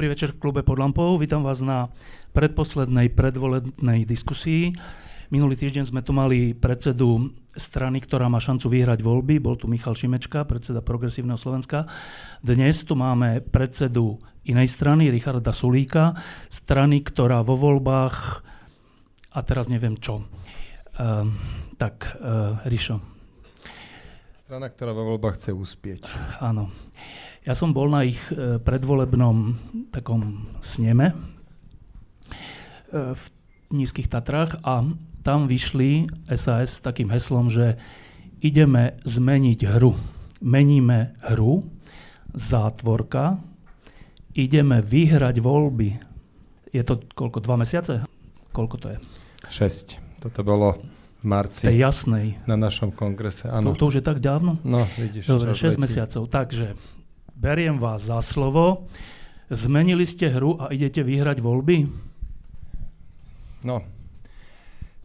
Dobrý večer v klube pod lampou. Vítam vás na predposlednej predvolebnej diskusii. Minulý týždeň sme tu mali predsedu strany, ktorá má šancu vyhrať voľby. Bol tu Michal Šimečka, predseda Progresívneho Slovenska. Dnes tu máme predsedu inej strany, Richarda Sulíka, strany, ktorá vo voľbách, a teraz neviem čo. Uh, tak, uh, Rišo. Strana, ktorá vo voľbách chce uspieť. Áno. Ja som bol na ich e, predvolebnom takom sneme e, v Nízkych Tatrách a tam vyšli SAS s takým heslom, že ideme zmeniť hru. Meníme hru, zátvorka, ideme vyhrať voľby. Je to koľko, dva mesiace? Koľko to je? Šesť. Toto bolo v marci. Tej jasnej. Na našom kongrese, áno. To, to už je tak dávno? No, vidíš. Dobre, 6 letí. mesiacov. Takže beriem vás za slovo. Zmenili ste hru a idete vyhrať voľby? No,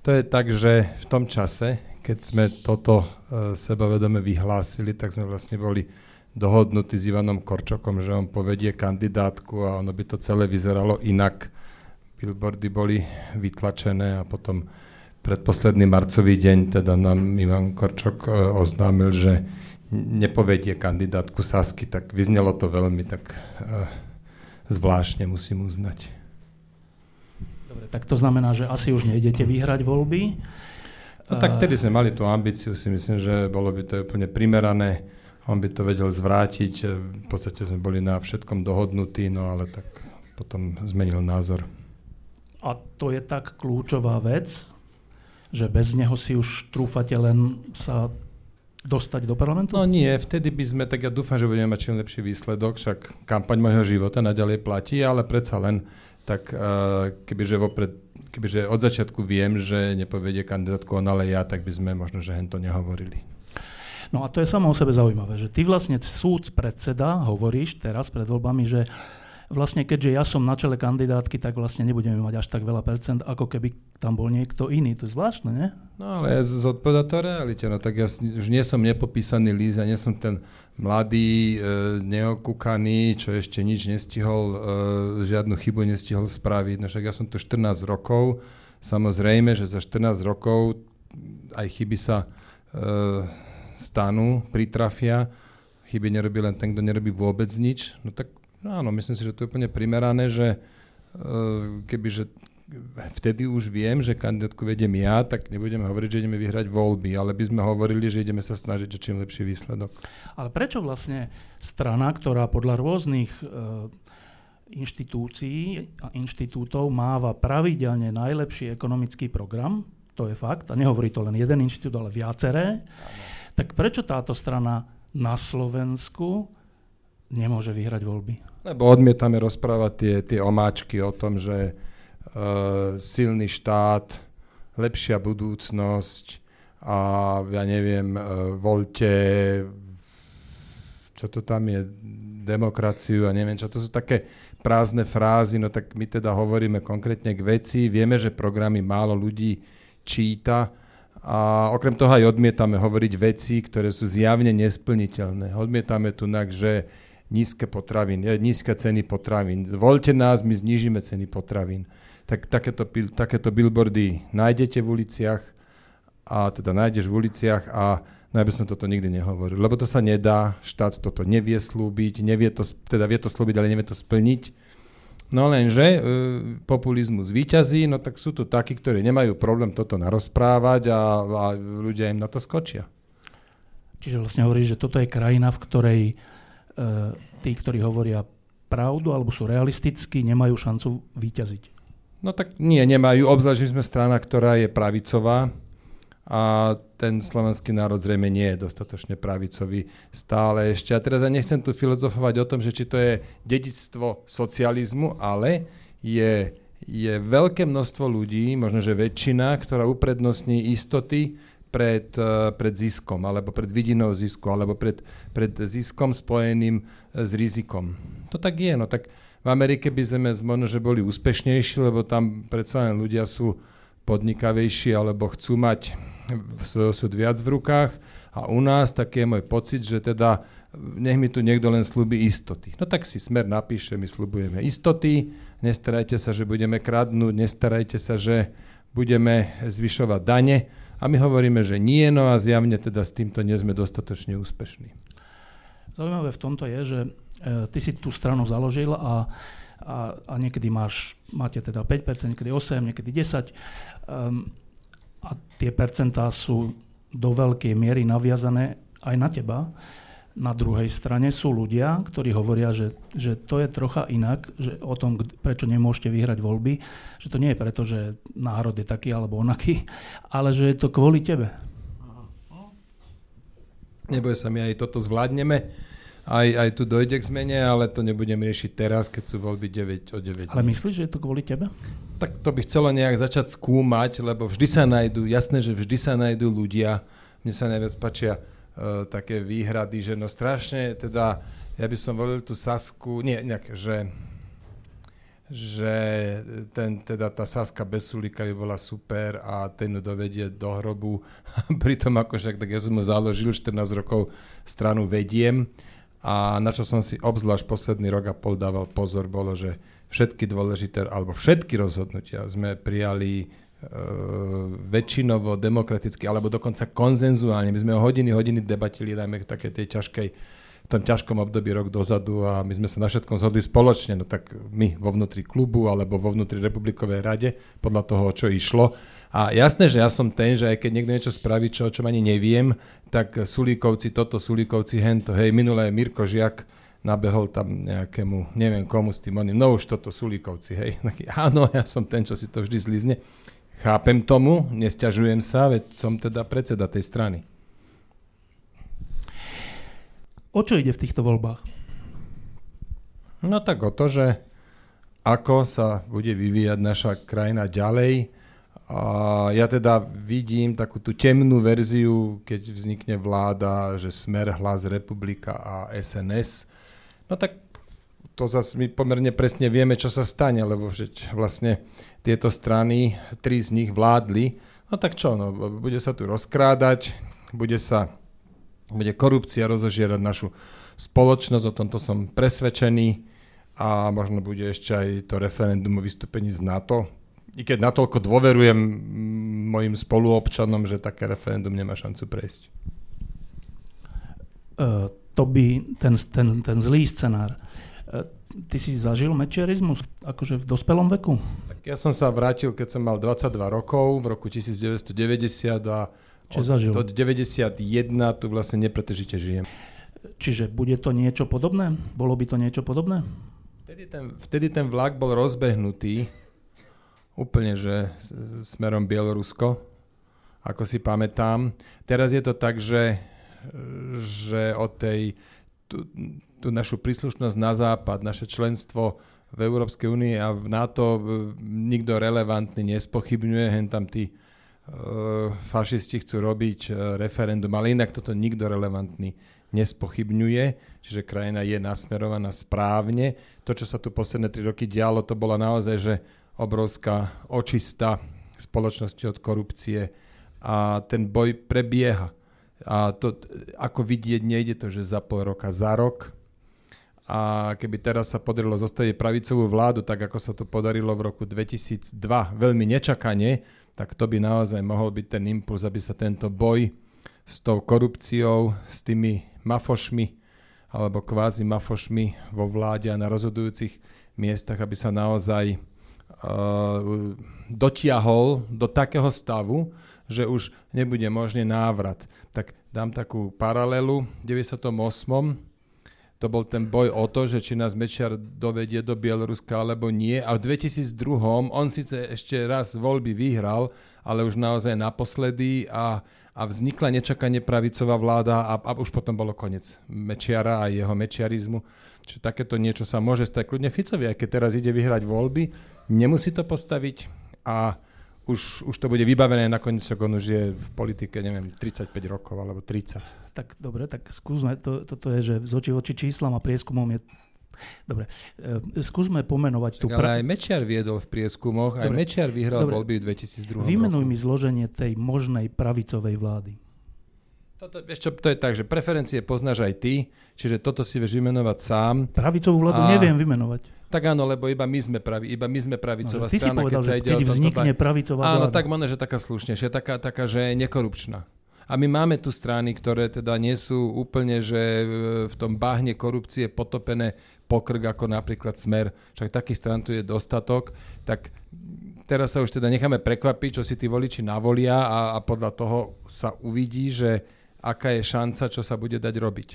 to je tak, že v tom čase, keď sme toto e, sebavedome vyhlásili, tak sme vlastne boli dohodnutí s Ivanom Korčokom, že on povedie kandidátku a ono by to celé vyzeralo inak. Billboardy boli vytlačené a potom predposledný marcový deň teda nám Ivan Korčok e, oznámil, že nepovedie kandidátku Sasky, tak vyznelo to veľmi tak uh, zvláštne, musím uznať. Dobre, tak to znamená, že asi už nejdete vyhrať voľby? No tak tedy sme mali tú ambíciu, si myslím, že bolo by to úplne primerané. On by to vedel zvrátiť, v podstate sme boli na všetkom dohodnutí, no ale tak potom zmenil názor. A to je tak kľúčová vec, že bez neho si už trúfate len sa dostať do parlamentu? No nie, vtedy by sme, tak ja dúfam, že budeme mať čím lepší výsledok, však kampaň môjho života naďalej platí, ale predsa len, tak uh, kebyže vopred kebyže od začiatku viem, že nepovedie kandidátku on, ale ja, tak by sme možno, že hen to nehovorili. No a to je samo o sebe zaujímavé, že ty vlastne súd predseda hovoríš teraz pred voľbami, že vlastne keďže ja som na čele kandidátky, tak vlastne nebudeme mať až tak veľa percent, ako keby tam bol niekto iný. To je zvláštne, nie? No ale zodpovedá to realite. No tak ja už nie som nepopísaný líz, ja nie som ten mladý, e, neokúkaný, čo ešte nič nestihol, e, žiadnu chybu nestihol spraviť. No však ja som tu 14 rokov, samozrejme, že za 14 rokov aj chyby sa e, stanú, pritrafia. Chyby nerobí len ten, kto nerobí vôbec nič. No tak áno, myslím si, že to je úplne primerané, že uh, kebyže vtedy už viem, že kandidátku vedem ja, tak nebudeme hovoriť, že ideme vyhrať voľby, ale by sme hovorili, že ideme sa snažiť o čím lepší výsledok. Ale prečo vlastne strana, ktorá podľa rôznych uh, inštitúcií a inštitútov máva pravidelne najlepší ekonomický program, to je fakt, a nehovorí to len jeden inštitút, ale viaceré, tak prečo táto strana na Slovensku nemôže vyhrať voľby? Lebo odmietame rozprávať tie, tie omáčky o tom, že uh, silný štát, lepšia budúcnosť a ja neviem, uh, voľte, čo to tam je, demokraciu a neviem čo, to sú také prázdne frázy, no tak my teda hovoríme konkrétne k veci, vieme, že programy málo ľudí číta, a okrem toho aj odmietame hovoriť veci, ktoré sú zjavne nesplniteľné. Odmietame tu, že nízke potravín, nízke ceny potravín. Voľte nás, my znížime ceny potravín. Tak, takéto, takéto billboardy nájdete v uliciach a teda nájdeš v uliciach a no ja by som toto nikdy nehovoril, lebo to sa nedá, štát toto nevie slúbiť, nevie to, teda vie to slúbiť, ale nevie to splniť. No lenže e, populizmus výťazí, no tak sú tu takí, ktorí nemajú problém toto narozprávať a, a ľudia im na to skočia. Čiže vlastne hovoríš, že toto je krajina, v ktorej tí, ktorí hovoria pravdu alebo sú realistickí, nemajú šancu vyťaziť. No tak nie, nemajú. Obzvlášť, sme strana, ktorá je pravicová a ten slovenský národ zrejme nie je dostatočne pravicový stále ešte. A teraz ja nechcem tu filozofovať o tom, že či to je dedictvo socializmu, ale je, je veľké množstvo ľudí, možno že väčšina, ktorá uprednostní istoty pred, eh, pred ziskom, alebo pred vidinou zisku, alebo pred, pred ziskom spojeným eh, s rizikom. To tak je, no tak v Amerike by sme možno, že boli úspešnejší, lebo tam predsa len ľudia sú podnikavejší, alebo chcú mať svoj osud viac v rukách a u nás taký je môj pocit, že teda nech mi tu niekto len slúbi istoty. No tak si smer napíše, my slúbujeme istoty, nestarajte sa, že budeme kradnúť, nestarajte sa, že budeme zvyšovať dane a my hovoríme, že nie, no a zjavne teda s týmto nie sme dostatočne úspešní. Zaujímavé v tomto je, že e, ty si tú stranu založil a, a, a niekedy máš, máte teda 5%, niekedy 8%, niekedy 10%. Um, a tie percentá sú do veľkej miery naviazané aj na teba. Na druhej strane sú ľudia, ktorí hovoria, že, že to je trocha inak, že o tom, prečo nemôžete vyhrať voľby, že to nie je preto, že národ je taký alebo onaký, ale že je to kvôli tebe. Neboj sa, my aj toto zvládneme aj, aj tu dojde k zmene, ale to nebudem riešiť teraz, keď sú voľby 9 o 9. Ale myslíš, že je to kvôli tebe? Tak to by chcelo nejak začať skúmať, lebo vždy sa nájdú, jasné, že vždy sa nájdú ľudia, mne sa najviac páčia také výhrady, že no strašne, teda ja by som volil tú Sasku, nie, nejak, že že ten, teda tá Saska bez Sulika by bola super a ten ju dovedie do hrobu. Pritom ako však, tak ja som mu založil 14 rokov stranu vediem a na čo som si obzvlášť posledný rok a pol dával pozor, bolo, že všetky dôležité, alebo všetky rozhodnutia sme prijali e, väčšinovo, demokraticky, alebo dokonca konzenzuálne. My sme o hodiny, hodiny debatili, najmä v takej tej ťažkej, v tom ťažkom období rok dozadu a my sme sa na všetkom zhodli spoločne, no tak my vo vnútri klubu alebo vo vnútri republikovej rade, podľa toho, čo išlo. A jasné, že ja som ten, že aj keď niekto niečo spraví, čo, čo ani neviem, tak Sulíkovci toto, Sulíkovci hento. Hej, minulé Mirko Žiak nabehol tam nejakému, neviem komu s tým oným, no už toto Sulíkovci, hej. Taký, áno, ja som ten, čo si to vždy zlizne. Chápem tomu, nesťažujem sa, veď som teda predseda tej strany. O čo ide v týchto voľbách? No tak o to, že ako sa bude vyvíjať naša krajina ďalej, a ja teda vidím takú tú temnú verziu, keď vznikne vláda, že Smer, Hlas, Republika a SNS. No tak to zase my pomerne presne vieme, čo sa stane, lebo vlastne tieto strany, tri z nich vládli. No tak čo, no, bude sa tu rozkrádať, bude sa, bude korupcia rozožierať našu spoločnosť, o tomto som presvedčený a možno bude ešte aj to referendum o vystúpení z NATO, i keď natoľko dôverujem mojim spoluobčanom, že také referendum nemá šancu prejsť. Uh, to by ten, ten, ten zlý scenár. Ty si zažil mečiarizmus akože v dospelom veku? Tak ja som sa vrátil, keď som mal 22 rokov, v roku 1990 a Čo od, zažil? od 91 tu vlastne nepretržite žijem. Čiže bude to niečo podobné? Bolo by to niečo podobné? Vtedy ten, vtedy ten vlak bol rozbehnutý úplne, že smerom Bielorusko, ako si pamätám. Teraz je to tak, že, že o tej, tú, tú našu príslušnosť na západ, naše členstvo v Európskej únii a v NATO nikto relevantný nespochybňuje, hen tam tí uh, fašisti chcú robiť uh, referendum, ale inak toto nikto relevantný nespochybňuje, čiže krajina je nasmerovaná správne. To, čo sa tu posledné tri roky dialo, to bola naozaj, že obrovská očista spoločnosti od korupcie a ten boj prebieha. A to, ako vidieť, nejde to, že za pol roka, za rok. A keby teraz sa podarilo zostaviť pravicovú vládu, tak ako sa to podarilo v roku 2002, veľmi nečakane, tak to by naozaj mohol byť ten impuls, aby sa tento boj s tou korupciou, s tými mafošmi alebo kvázi mafošmi vo vláde a na rozhodujúcich miestach, aby sa naozaj uh, dotiahol do takého stavu, že už nebude možný návrat. Tak dám takú paralelu. V 98. to bol ten boj o to, že či nás Mečiar dovedie do Bieloruska alebo nie. A v 2002 on síce ešte raz voľby vyhral, ale už naozaj naposledy a, a vznikla nečakane pravicová vláda a, a už potom bolo koniec Mečiara a jeho mečiarizmu. Čiže takéto niečo sa môže stať kľudne Ficovi, aj keď teraz ide vyhrať voľby, nemusí to postaviť a už, už to bude vybavené, nakoniec on už je v politike, neviem, 35 rokov alebo 30 tak dobre, tak skúsme, to, toto je, že z oči voči číslam a prieskumom je Dobre, e, skúsme pomenovať tú... Pra... Ale aj Mečiar viedol v prieskumoch, dobre, aj Mečiar vyhral dobre, voľby v 2002 Vymenuj roku. mi zloženie tej možnej pravicovej vlády. Toto, vieš čo, to je tak, že preferencie poznáš aj ty, čiže toto si vieš vymenovať sám. Pravicovú vládu a... neviem vymenovať. Tak áno, lebo iba my sme, pravi, iba my sme pravicová no, strana. Povedal, keď, sa ide keď vznikne pravicová vláda. Áno, tak možno, že taká slušnejšia, taká, taká, že nekorupčná. A my máme tu strany, ktoré teda nie sú úplne, že e, v tom bahne korupcie potopené pokrk ako napríklad Smer. Však takých stran tu je dostatok. Tak teraz sa už teda necháme prekvapiť, čo si tí voliči navolia a, a podľa toho sa uvidí, že aká je šanca, čo sa bude dať robiť.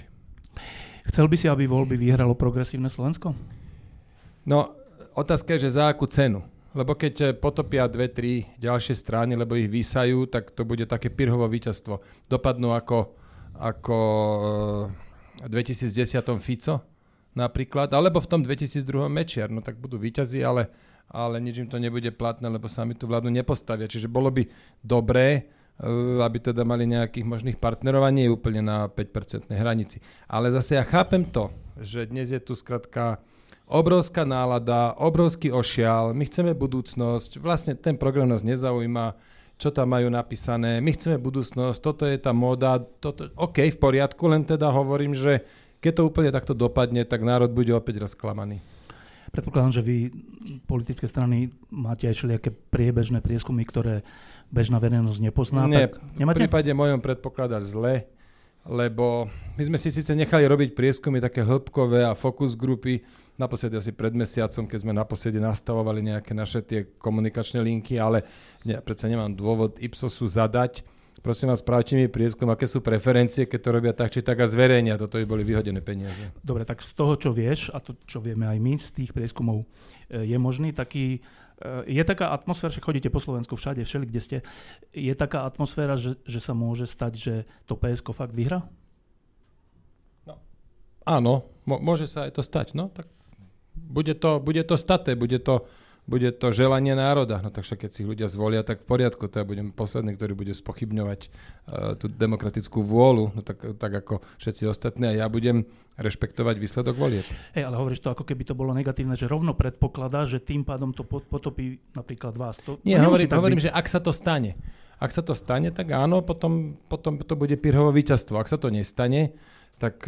Chcel by si, aby voľby vyhralo progresívne Slovensko? No, otázka je, že za akú cenu. Lebo keď eh, potopia dve, tri ďalšie strany, lebo ich vysajú, tak to bude také pirhovo víťazstvo. Dopadnú ako, ako eh, v 2010 Fico napríklad, alebo v tom 2002 Mečiar. No tak budú výťazí, ale, ale nič im to nebude platné, lebo sami tú vládu nepostavia. Čiže bolo by dobré, eh, aby teda mali nejakých možných partnerov a nie úplne na 5% hranici. Ale zase ja chápem to, že dnes je tu skratka obrovská nálada, obrovský ošial, my chceme budúcnosť, vlastne ten program nás nezaujíma, čo tam majú napísané, my chceme budúcnosť, toto je tá móda, toto, OK, v poriadku, len teda hovorím, že keď to úplne takto dopadne, tak národ bude opäť rozklamaný. Predpokladám, že vy, politické strany, máte aj všelijaké priebežné prieskumy, ktoré bežná verejnosť nepozná. Nie, tak nemáte? v prípade mojom predpokladáš zle, lebo my sme si síce nechali robiť prieskumy také hĺbkové a fokus grupy, naposledy asi pred mesiacom, keď sme naposledy nastavovali nejaké naše tie komunikačné linky, ale ne, predsa nemám dôvod Ipsosu zadať. Prosím vás, spravte mi prieskum, aké sú preferencie, keď to robia tak či tak a zverejnia. Toto by boli vyhodené peniaze. Dobre, tak z toho, čo vieš, a to, čo vieme aj my z tých prieskumov, e, je možný taký, e, je taká atmosféra, že chodíte po Slovensku všade, všeli, kde ste, je taká atmosféra, že, že sa môže stať, že to PSK fakt vyhra? No, áno, môže sa aj to stať. No, tak bude to, bude to staté, bude to, bude to želanie národa. No tak však keď si ľudia zvolia, tak v poriadku, to ja budem posledný, ktorý bude spochybňovať uh, tú demokratickú vôľu, no tak, tak ako všetci ostatní a ja budem rešpektovať výsledok volieb. Hej, ale hovoríš to ako keby to bolo negatívne, že rovno predpokladá, že tým pádom to potopí napríklad vás. To, Nie, hovorím, hovorím že ak sa to stane, ak sa to stane, tak áno, potom, potom to bude Pirhovo víťazstvo. Ak sa to nestane, tak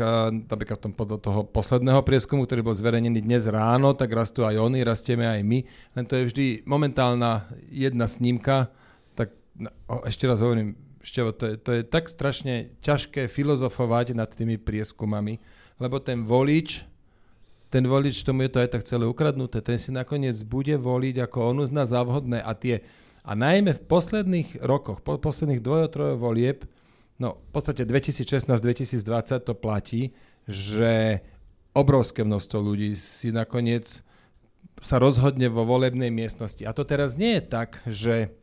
napríklad v tom podľa toho posledného prieskumu, ktorý bol zverejnený dnes ráno, tak rastú aj oni, rastieme aj my. Len to je vždy momentálna jedna snímka, tak no, ešte raz hovorím, Števo, to je, to je tak strašne ťažké filozofovať nad tými prieskumami, lebo ten volič, ten volič, tomu je to aj tak celé ukradnuté, ten si nakoniec bude voliť, ako on uzná za a tie, a najmä v posledných rokoch, po posledných dvojo, trojo volieb, No v podstate 2016-2020 to platí, že obrovské množstvo ľudí si nakoniec sa rozhodne vo volebnej miestnosti. A to teraz nie je tak, že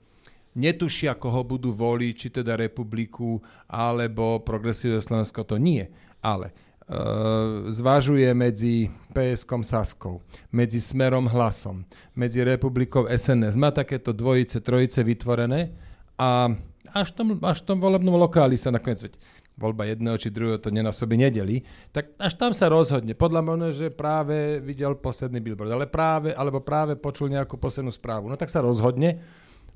netušia, koho budú voliť, či teda republiku, alebo progresívne Slovensko, to nie. Ale uh, zvažuje medzi PSK Saskou, medzi Smerom Hlasom, medzi republikou SNS. Má takéto dvojice, trojice vytvorené a až v tom, až v tom volebnom lokáli sa nakoniec, veď voľba jedného či druhého to nenasobí nedeli, tak až tam sa rozhodne. Podľa mňa, že práve videl posledný billboard, ale práve, alebo práve počul nejakú poslednú správu. No tak sa rozhodne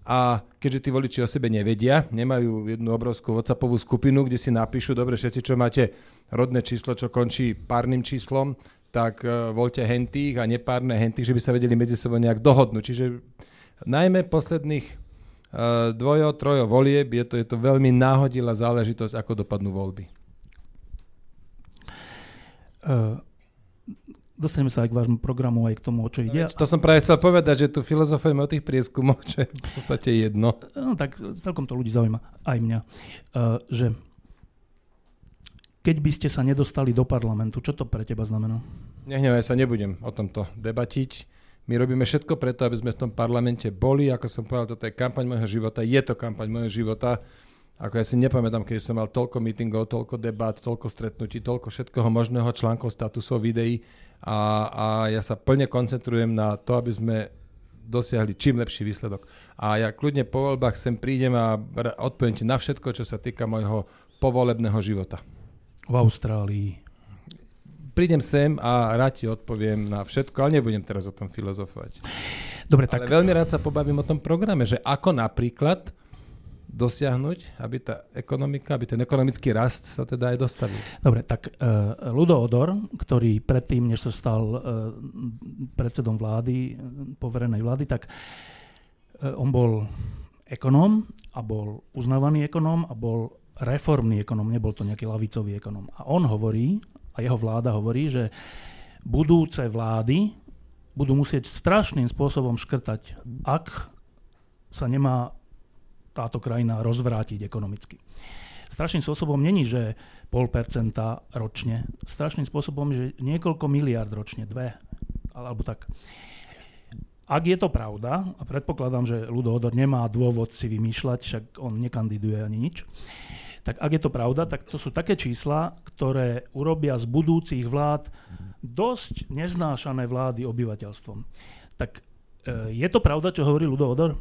a keďže tí voliči o sebe nevedia, nemajú jednu obrovskú WhatsAppovú skupinu, kde si napíšu, dobre, všetci, čo máte rodné číslo, čo končí párnym číslom, tak uh, voľte hentých a nepárne hentých, že by sa vedeli medzi sebou nejak dohodnúť. Čiže najmä posledných dvojo, trojo volieb, je to, je to veľmi náhodilá záležitosť, ako dopadnú voľby. Uh, dostaneme sa aj k vášmu programu, aj k tomu, o čo ide. To som práve chcel povedať, že tu filozofujeme o tých prieskumoch, čo je v podstate jedno. No tak celkom to ľudí zaujíma, aj mňa, uh, že keď by ste sa nedostali do parlamentu. Čo to pre teba znamená? Nehnevaj sa, nebudem o tomto debatiť. My robíme všetko preto, aby sme v tom parlamente boli. Ako som povedal, toto je kampaň môjho života. Je to kampaň môjho života. Ako ja si nepamätám, keď som mal toľko meetingov, toľko debát, toľko stretnutí, toľko všetkého možného článkov, statusov, videí a, a ja sa plne koncentrujem na to, aby sme dosiahli čím lepší výsledok. A ja kľudne po voľbách sem prídem a odpoviem ti na všetko, čo sa týka môjho povolebného života. V Austrálii. Prídem sem a rád ti odpoviem na všetko, ale nebudem teraz o tom filozofovať. Dobre, tak... Ale veľmi rád sa pobavím o tom programe, že ako napríklad dosiahnuť, aby tá ekonomika, aby ten ekonomický rast sa teda aj dostavil. Dobre, tak uh, Ludo Odor, ktorý predtým, než sa stal uh, predsedom vlády, poverenej vlády, tak uh, on bol ekonóm a bol uznávaný ekonóm a bol reformný ekonóm, nebol to nejaký lavicový ekonóm. A on hovorí, a jeho vláda hovorí, že budúce vlády budú musieť strašným spôsobom škrtať, ak sa nemá táto krajina rozvrátiť ekonomicky. Strašným spôsobom není, že pol percenta ročne. Strašným spôsobom, že niekoľko miliard ročne, dve, alebo tak. Ak je to pravda, a predpokladám, že Ludo Odor nemá dôvod si vymýšľať, však on nekandiduje ani nič, tak ak je to pravda, tak to sú také čísla, ktoré urobia z budúcich vlád dosť neznášané vlády obyvateľstvom. Tak e, je to pravda, čo hovorí Ludo Odor?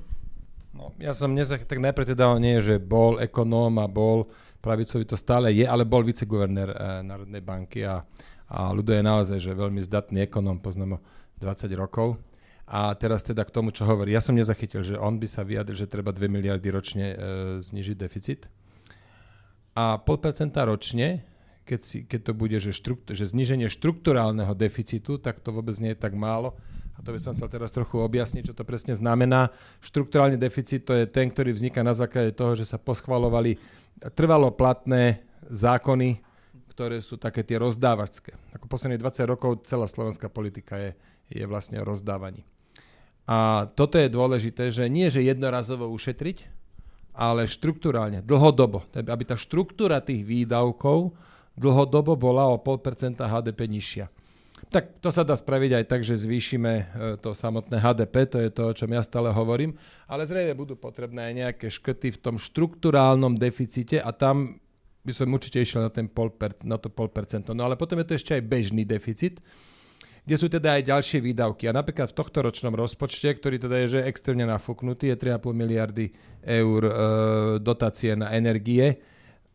No, ja som nezach... tak najprv teda nie, že bol ekonóm a bol pravicový, to stále je, ale bol viceguvernér e, Národnej banky a, a Ludo je naozaj že veľmi zdatný ekonóm, poznám ho 20 rokov. A teraz teda k tomu, čo hovorí. Ja som nezachytil, že on by sa vyjadril, že treba 2 miliardy ročne e, znižiť deficit. A pol percenta ročne, keď, si, keď to bude, že, štrukt, že zniženie štrukturálneho deficitu, tak to vôbec nie je tak málo a to by som chcel teraz trochu objasniť, čo to presne znamená. Štrukturálny deficit to je ten, ktorý vzniká na základe toho, že sa poschvalovali trvalo platné zákony, ktoré sú také tie rozdávačské. Ako posledných 20 rokov celá slovenská politika je, je vlastne o rozdávaní. A toto je dôležité, že nie, že jednorazovo ušetriť, ale štruktúrálne, dlhodobo. Aby tá štruktúra tých výdavkov dlhodobo bola o 0,5% HDP nižšia. Tak to sa dá spraviť aj tak, že zvýšime e, to samotné HDP, to je to, o čom ja stále hovorím, ale zrejme budú potrebné aj nejaké škrty v tom štruktúrálnom deficite a tam by som určite išiel na, ten pol na to pol percento. No ale potom je to ešte aj bežný deficit, kde sú teda aj ďalšie výdavky. A napríklad v tohto ročnom rozpočte, ktorý teda je že extrémne nafúknutý, je 3,5 miliardy eur e, dotácie na energie,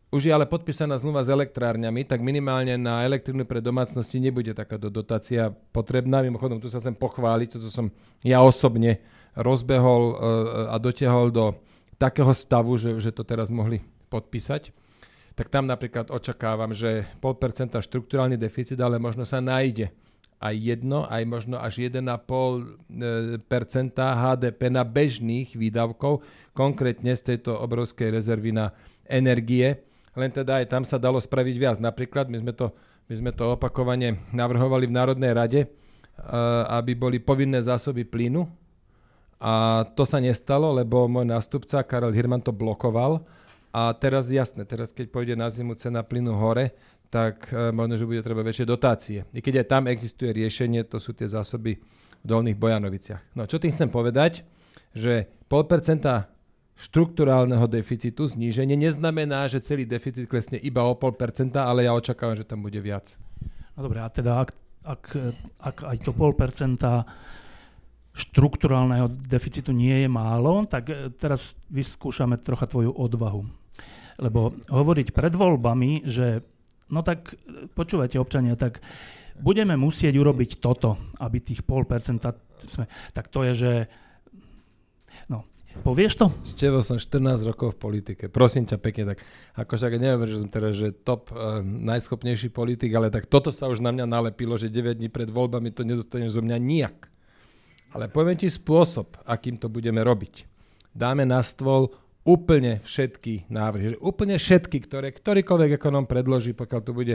už je ale podpísaná zmluva s elektrárňami, tak minimálne na elektrinu pre domácnosti nebude takáto dotácia potrebná. Mimochodom, tu sa chcem pochváliť, toto som ja osobne rozbehol uh, a dotiahol do takého stavu, že, že to teraz mohli podpísať. Tak tam napríklad očakávam, že 0,5% štruktúrálny deficit, ale možno sa nájde aj jedno, aj možno až 1,5% HDP na bežných výdavkov, konkrétne z tejto obrovskej rezervy na energie. Len teda aj tam sa dalo spraviť viac. Napríklad my sme to, my sme to opakovane navrhovali v Národnej rade, eh, aby boli povinné zásoby plynu. A to sa nestalo, lebo môj nástupca Karel Hirman to blokoval a teraz jasné, teraz keď pôjde na zimu cena plynu hore, tak eh, možno, že bude treba väčšie dotácie. I keď aj tam existuje riešenie, to sú tie zásoby v Dolných Bojanoviciach. No čo tým chcem povedať, že 0,5% štrukturálneho deficitu zníženie neznamená, že celý deficit klesne iba o 0,5%, ale ja očakávam, že tam bude viac. No dobré, a teda ak, ak, ak aj to 0,5% štrukturálneho deficitu nie je málo, tak e, teraz vyskúšame trocha tvoju odvahu. Lebo hovoriť pred voľbami, že no tak e, počúvajte občania, tak budeme musieť urobiť toto, aby tých 0,5% sme, tak to je, že no, Povieš to? S tebou som 14 rokov v politike. Prosím ťa pekne, tak akože ak neviem, že som teraz že top uh, najschopnejší politik, ale tak toto sa už na mňa nalepilo, že 9 dní pred voľbami to nedostaneš zo mňa nijak. Ale poviem ti spôsob, akým to budeme robiť. Dáme na stôl úplne všetky návrhy. Že úplne všetky, ktoré ktorýkoľvek ekonom predloží, pokiaľ to bude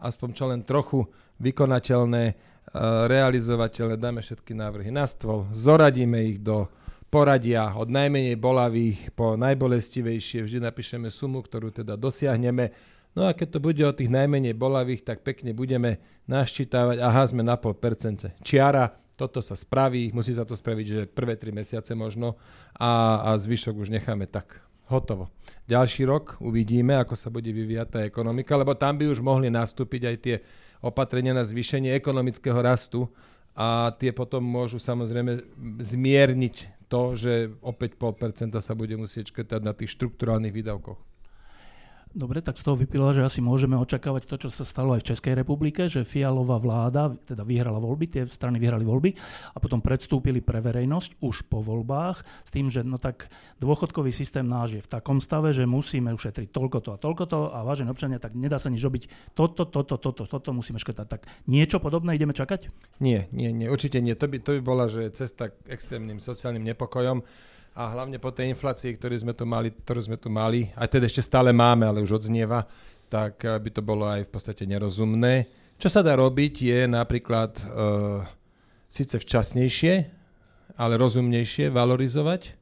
aspoň čo len trochu vykonateľné, uh, realizovateľné, dáme všetky návrhy na stôl, zoradíme ich do poradia od najmenej bolavých po najbolestivejšie. Vždy napíšeme sumu, ktorú teda dosiahneme. No a keď to bude o tých najmenej bolavých, tak pekne budeme naščítavať, aha, sme na pol percente. Čiara, toto sa spraví, musí sa to spraviť, že prvé tri mesiace možno a, a zvyšok už necháme tak. Hotovo. Ďalší rok uvidíme, ako sa bude vyvíjať tá ekonomika, lebo tam by už mohli nastúpiť aj tie opatrenia na zvýšenie ekonomického rastu a tie potom môžu samozrejme zmierniť to, že o 5,5% sa bude musieť škrtať na tých štruktúrálnych výdavkoch. Dobre, tak z toho vypilo, že asi môžeme očakávať to, čo sa stalo aj v Českej republike, že Fialová vláda teda vyhrala voľby, tie strany vyhrali voľby a potom predstúpili pre verejnosť už po voľbách s tým, že no tak dôchodkový systém náš je v takom stave, že musíme ušetriť toľko to a toľko to a vážení občania, tak nedá sa nič robiť. Toto, toto, toto, toto musíme škrtať. Tak niečo podobné ideme čakať? Nie, nie, nie, určite nie. To by, to by bola, že cesta k extrémnym sociálnym nepokojom a hlavne po tej inflácii, ktorú sme tu mali, ktorú sme tu mali, aj teda ešte stále máme, ale už odznieva, tak eh, by to bolo aj v podstate nerozumné. Čo sa dá robiť je napríklad e, síce včasnejšie, ale rozumnejšie valorizovať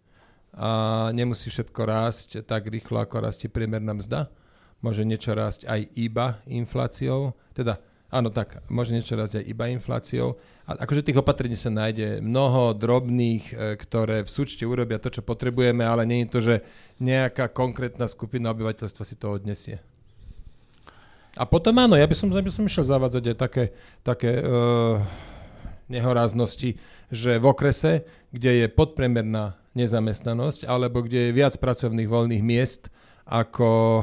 a nemusí všetko rásť tak rýchlo, ako rastie priemerná mzda. Môže niečo rásť aj iba infláciou, teda Áno, tak, môže niečo raz aj iba infláciou. A akože tých opatrení sa nájde mnoho drobných, e, ktoré v súčte urobia to, čo potrebujeme, ale nie je to, že nejaká konkrétna skupina obyvateľstva si to odnesie. A potom áno, ja by som, ja by som išiel zavádzať aj také, také uh, nehoráznosti, že v okrese, kde je podpriemerná nezamestnanosť, alebo kde je viac pracovných voľných miest, ako,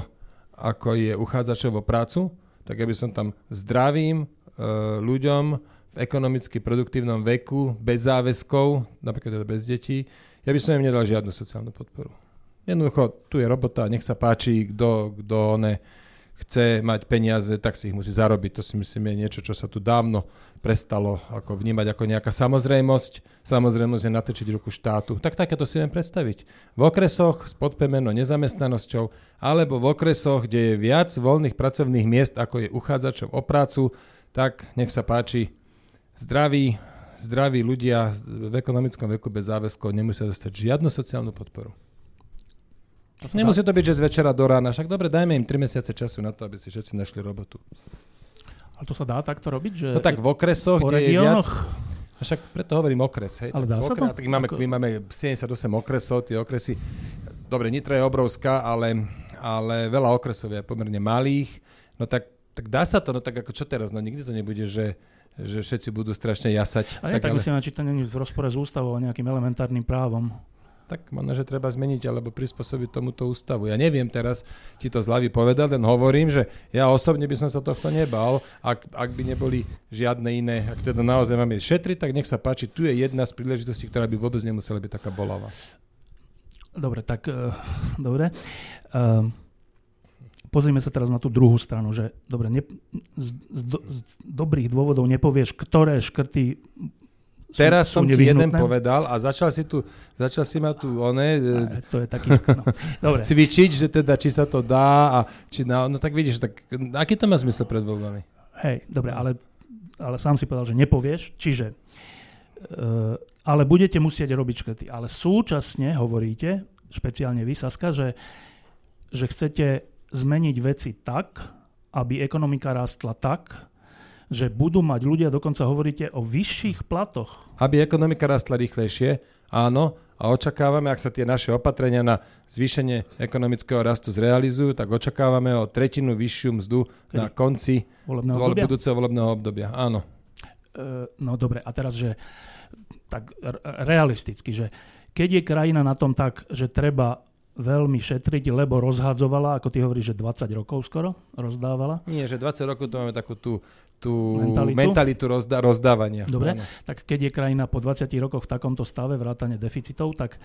ako je uchádzačov o prácu, tak ja by som tam zdravým e, ľuďom v ekonomicky produktívnom veku, bez záväzkov, napríklad teda bez detí, ja by som im nedal žiadnu sociálnu podporu. Jednoducho, tu je robota, nech sa páči, kto, kto one, chce mať peniaze, tak si ich musí zarobiť. To si myslím je niečo, čo sa tu dávno prestalo ako vnímať ako nejaká samozrejmosť. Samozrejmosť je natrčiť ruku štátu. Tak takéto si viem predstaviť. V okresoch s podpemenou nezamestnanosťou alebo v okresoch, kde je viac voľných pracovných miest, ako je uchádzačov o prácu, tak nech sa páči, zdraví, zdraví ľudia v ekonomickom veku bez záväzkov nemusia dostať žiadnu sociálnu podporu. To Nemusí to byť, že z večera do rána. Však dobre, dajme im 3 mesiace času na to, aby si všetci našli robotu. Ale to sa dá takto robiť? Že no tak v okresoch, kde je viac... Však preto hovorím okres. Hej. Ale dá sa okres, to? Tak máme, my máme 78 okresov, tie okresy... Dobre, Nitra je obrovská, ale, ale veľa okresov je pomerne malých. No tak, tak dá sa to, no tak ako čo teraz? No nikdy to nebude, že že všetci budú strašne jasať. Ale tak, tak ale... myslím, či to je v rozpore s ústavou a nejakým elementárnym právom tak možno, že treba zmeniť alebo prispôsobiť tomuto ústavu. Ja neviem teraz ti to zľavy povedať, len hovorím, že ja osobne by som sa tohto nebal, ak, ak by neboli žiadne iné, ak teda naozaj máme šetriť, tak nech sa páči, tu je jedna z príležitostí, ktorá by vôbec nemusela byť taká bolavá. Dobre, tak uh, dobre. Uh, pozrime sa teraz na tú druhú stranu, že dobre, ne, z, z, z dobrých dôvodov nepovieš, ktoré škrty Teraz sú, som ti jeden povedal a začal si, tu, začal si ma tu one, a, to je taký, no. Dobre. cvičiť, že teda či sa to dá a či na, no tak vidíš, tak aký to má zmysel pred voľbami? Hej, dobre, ale, ale sám si povedal, že nepovieš, čiže uh, ale budete musieť robiť škrty. Ale súčasne hovoríte, špeciálne vy, Saska, že, že chcete zmeniť veci tak, aby ekonomika rástla tak, že budú mať ľudia, dokonca hovoríte o vyšších platoch. Aby ekonomika rastla rýchlejšie, áno, a očakávame, ak sa tie naše opatrenia na zvýšenie ekonomického rastu zrealizujú, tak očakávame o tretinu vyššiu mzdu Kedy? na konci volebného obdobia? budúceho volebného obdobia. Áno. E, no dobre, a teraz, že tak realisticky, že keď je krajina na tom tak, že treba veľmi šetriť, lebo rozhadzovala, ako ty hovoríš, že 20 rokov skoro rozdávala. Nie, že 20 rokov to máme takú tú, tú mentalitu, mentalitu rozda- rozdávania. Dobre, Áno. tak keď je krajina po 20 rokoch v takomto stave vrátane deficitov, tak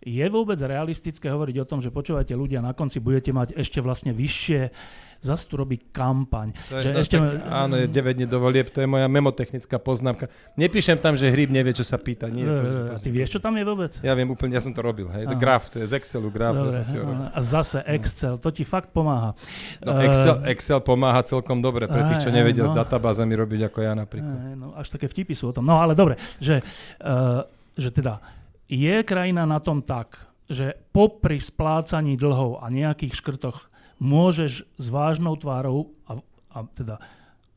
je vôbec realistické hovoriť o tom, že počúvate ľudia, na konci budete mať ešte vlastne vyššie zase tu robí kampaň. To že ešte... tak, áno, je 9 dní do volieb, to je moja memotechnická poznámka. Nepíšem tam, že hryb nevie, čo sa pýta. Nie, to, to, a ty vieš, čo tam je vôbec? Ja viem úplne, ja som to robil. Hej. To graf, to je z Excelu graf. Dobre, ja si a zase Excel, to ti fakt pomáha. No, Excel, Excel pomáha celkom dobre pre tých, čo nevedia no. s databázami robiť ako ja napríklad. no, až také vtipy sú o tom. No ale dobre, že, uh, že teda je krajina na tom tak, že popri splácaní dlhov a nejakých škrtoch môžeš s vážnou tvárou a, a teda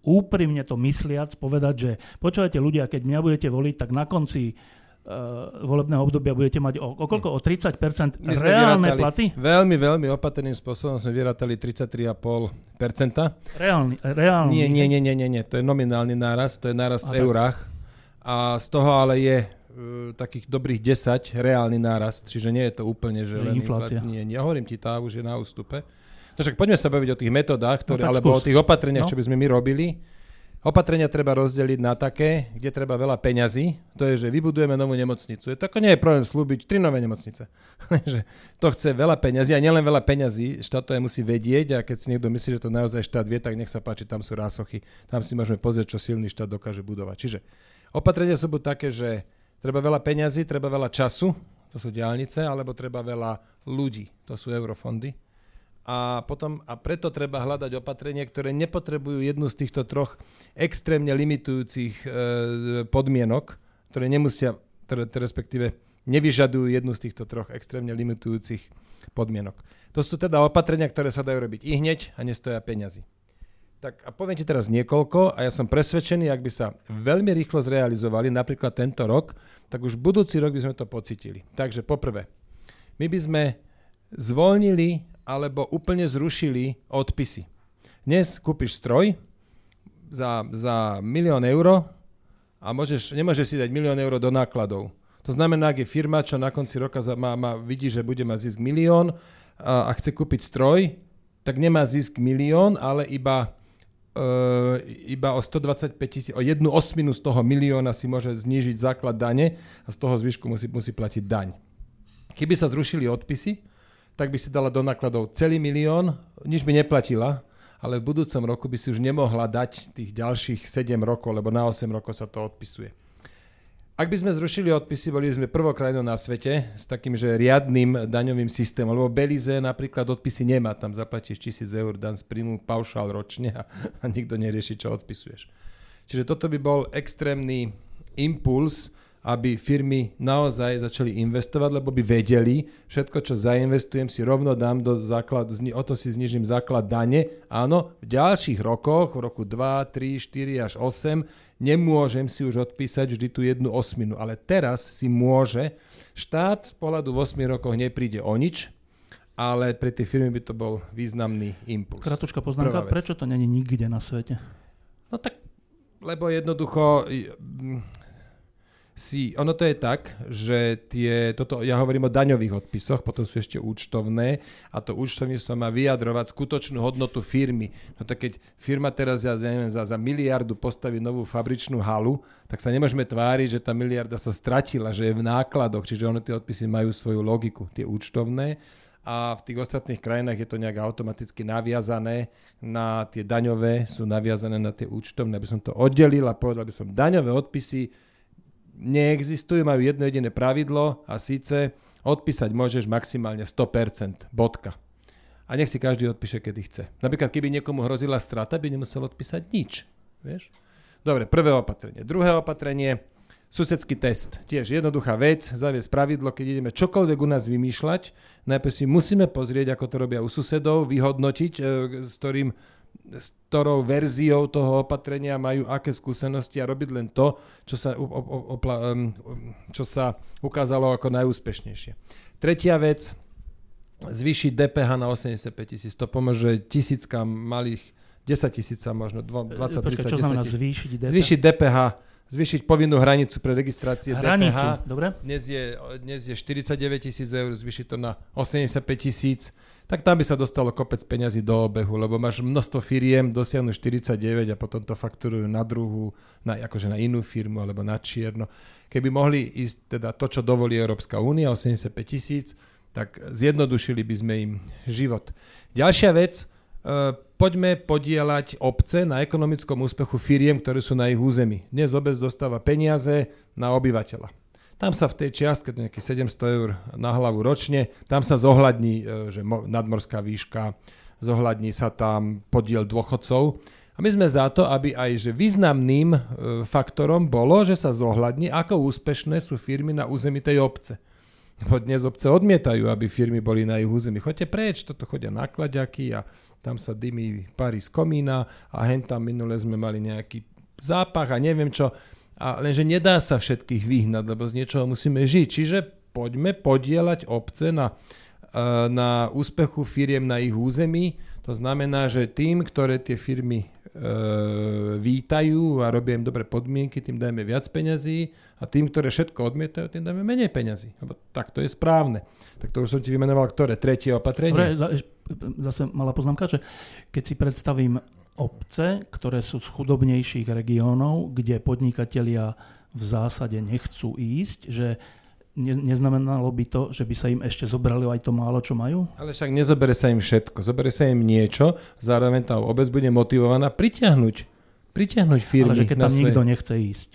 úprimne to mysliac povedať, že počúvajte ľudia, keď mňa budete voliť, tak na konci uh, volebného obdobia budete mať o, o koľko? O 30% reálne platy? Veľmi, veľmi opatrným spôsobom sme vyrátali 33,5%. Reálny, reálny. Nie, nie, nie, nie, nie, nie, to je nominálny nárast, to je nárast v eurách. A z toho ale je uh, takých dobrých 10 reálny nárast, čiže nie je to úplne, že, že len inflácia. Nie, nie, hovorím ti, tá už je na ústupe. No však poďme sa baviť o tých metodách, ktoré, no, alebo skús. o tých opatreniach, no. čo by sme my robili. Opatrenia treba rozdeliť na také, kde treba veľa peňazí. To je, že vybudujeme novú nemocnicu. Je to ako nie je problém slúbiť tri nové nemocnice. že to chce veľa peňazí a nielen veľa peňazí. Štát to aj musí vedieť a keď si niekto myslí, že to naozaj štát vie, tak nech sa páči, tam sú rásochy. Tam si môžeme pozrieť, čo silný štát dokáže budovať. Čiže opatrenia sú buď také, že treba veľa peňazí, treba veľa času, to sú diálnice, alebo treba veľa ľudí, to sú eurofondy a, potom, a preto treba hľadať opatrenia, ktoré nepotrebujú jednu z týchto troch extrémne limitujúcich e, podmienok, ktoré nemusia, ktoré, respektíve nevyžadujú jednu z týchto troch extrémne limitujúcich podmienok. To sú teda opatrenia, ktoré sa dajú robiť i hneď a nestoja peňazí. Tak a poviem ti teraz niekoľko a ja som presvedčený, ak by sa veľmi rýchlo zrealizovali, napríklad tento rok, tak už budúci rok by sme to pocitili. Takže poprvé, my by sme zvolnili alebo úplne zrušili odpisy. Dnes kúpiš stroj za, za milión eur a môžeš, nemôžeš si dať milión eur do nákladov. To znamená, ak je firma, čo na konci roka má, má, vidí, že bude mať zisk milión a, a chce kúpiť stroj, tak nemá zisk milión, ale iba, iba o 125 tisíc, o jednu osminu z toho milióna si môže znížiť základ dane a z toho zvyšku musí, musí platiť daň. Keby sa zrušili odpisy, tak by si dala do nákladov celý milión, nič by neplatila, ale v budúcom roku by si už nemohla dať tých ďalších 7 rokov, lebo na 8 rokov sa to odpisuje. Ak by sme zrušili odpisy, boli sme prvou krajinou na svete s takým, že riadnym daňovým systémom, lebo Belize napríklad odpisy nemá, tam zaplatíš 1000 eur dan z príjmu paušál ročne a, a nikto nerieši, čo odpisuješ. Čiže toto by bol extrémny impuls, aby firmy naozaj začali investovať, lebo by vedeli, všetko, čo zainvestujem, si rovno dám do základu, o to si znižím základ dane. Áno, v ďalších rokoch, v roku 2, 3, 4 až 8, nemôžem si už odpísať vždy tú jednu osminu, ale teraz si môže. Štát z pohľadu v 8 rokoch nepríde o nič, ale pre tie firmy by to bol významný impuls. Kratučka poznámka, prečo to není nikde na svete? No tak, lebo jednoducho si, ono to je tak, že tie, toto, ja hovorím o daňových odpisoch, potom sú ešte účtovné a to účtovníctvo má vyjadrovať skutočnú hodnotu firmy. No tak keď firma teraz ja, neviem, za, za miliardu postaví novú fabričnú halu, tak sa nemôžeme tváriť, že tá miliarda sa stratila, že je v nákladoch, čiže ono tie odpisy majú svoju logiku, tie účtovné a v tých ostatných krajinách je to nejak automaticky naviazané na tie daňové, sú naviazané na tie účtovné. Aby som to oddelil a povedal by som, daňové odpisy neexistujú, majú jedno jediné pravidlo a síce odpísať môžeš maximálne 100%, bodka. A nech si každý odpíše, kedy chce. Napríklad, keby niekomu hrozila strata, by nemusel odpísať nič. Vieš? Dobre, prvé opatrenie. Druhé opatrenie, susedský test. Tiež jednoduchá vec, zaviesť pravidlo, keď ideme čokoľvek u nás vymýšľať, najprv si musíme pozrieť, ako to robia u susedov, vyhodnotiť, e, s ktorým s ktorou verziou toho opatrenia majú aké skúsenosti a robiť len to, čo sa, opla, čo sa ukázalo ako najúspešnejšie. Tretia vec, zvýšiť DPH na 85 tisíc. To pomôže tisíckam malých, 10 tisíca možno, 20, 30, čo 10 tisíc. zvýšiť DPH? Zvýšiť DPH, zvýšiť povinnú hranicu pre registrácie hranicu, DPH. Dobre. Dnes je, dnes je 49 tisíc eur, zvýšiť to na 85 tisíc tak tam by sa dostalo kopec peňazí do obehu, lebo máš množstvo firiem, dosiahnu 49 a potom to fakturujú na druhú, na, akože na inú firmu alebo na čierno. Keby mohli ísť teda to, čo dovolí Európska únia, 85 tisíc, tak zjednodušili by sme im život. Ďalšia vec, e, poďme podielať obce na ekonomickom úspechu firiem, ktoré sú na ich území. Dnes obec dostáva peniaze na obyvateľa. Tam sa v tej čiastke, to nejakých 700 eur na hlavu ročne, tam sa zohľadní e, že nadmorská výška, zohľadní sa tam podiel dôchodcov. A my sme za to, aby aj že významným e, faktorom bolo, že sa zohľadní, ako úspešné sú firmy na území tej obce. Lebo dnes obce odmietajú, aby firmy boli na ich území. Choďte preč, toto chodia nakladiaky a tam sa dymí pary z komína a hen tam minule sme mali nejaký zápach a neviem čo. A lenže nedá sa všetkých vyhnať, lebo z niečoho musíme žiť. Čiže poďme podielať obce na, e, na úspechu firiem na ich území. To znamená, že tým, ktoré tie firmy e, vítajú a robia im dobré podmienky, tým dajme viac peňazí a tým, ktoré všetko odmietajú, tým dajme menej peňazí. Lebo tak to je správne. Tak to už som ti vymenoval, ktoré? Tretie opatrenie? Dobre, zase malá poznámka, že keď si predstavím obce, ktoré sú z chudobnejších regiónov, kde podnikatelia v zásade nechcú ísť, že ne, neznamenalo by to, že by sa im ešte zobrali aj to málo, čo majú? Ale však nezobere sa im všetko. Zobere sa im niečo, zároveň tá obec bude motivovaná pritiahnuť, pritiahnuť firmy. Ale že keď tam svoje... nikto nechce ísť.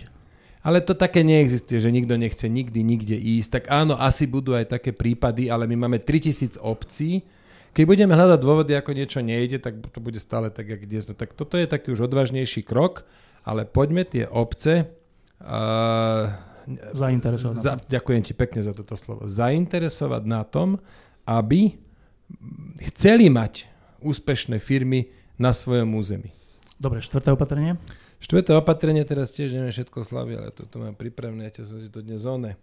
Ale to také neexistuje, že nikto nechce nikdy nikde ísť. Tak áno, asi budú aj také prípady, ale my máme 3000 obcí, keď budeme hľadať dôvody, ako niečo nejde, tak to bude stále tak, jak dnes. No, tak toto je taký už odvážnejší krok, ale poďme tie obce uh, zainteresovať. Za, ďakujem ti pekne za toto slovo. Zainteresovať na tom, aby chceli mať úspešné firmy na svojom území. Dobre, štvrté opatrenie? Štvrté opatrenie, teraz tiež neviem všetko slavy, ale toto mám pripravené, ja som si to dnes zóne.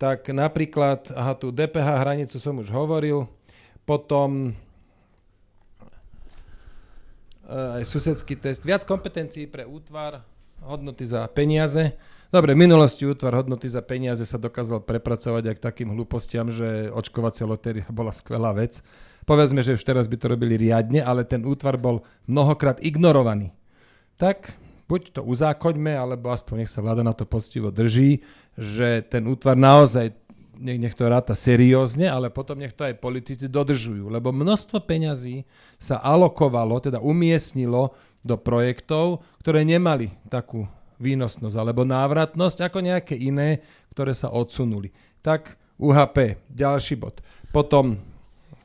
Tak napríklad, aha, tú DPH hranicu som už hovoril, potom eh, aj susedský test, viac kompetencií pre útvar, hodnoty za peniaze. Dobre, v minulosti útvar hodnoty za peniaze sa dokázal prepracovať aj k takým hlúpostiam, že očkovacia lotéria bola skvelá vec. Povedzme, že už teraz by to robili riadne, ale ten útvar bol mnohokrát ignorovaný. Tak buď to uzákoňme, alebo aspoň nech sa vláda na to postivo drží, že ten útvar naozaj nech, to ráta seriózne, ale potom nech to aj politici dodržujú. Lebo množstvo peňazí sa alokovalo, teda umiestnilo do projektov, ktoré nemali takú výnosnosť alebo návratnosť ako nejaké iné, ktoré sa odsunuli. Tak UHP, ďalší bod. Potom,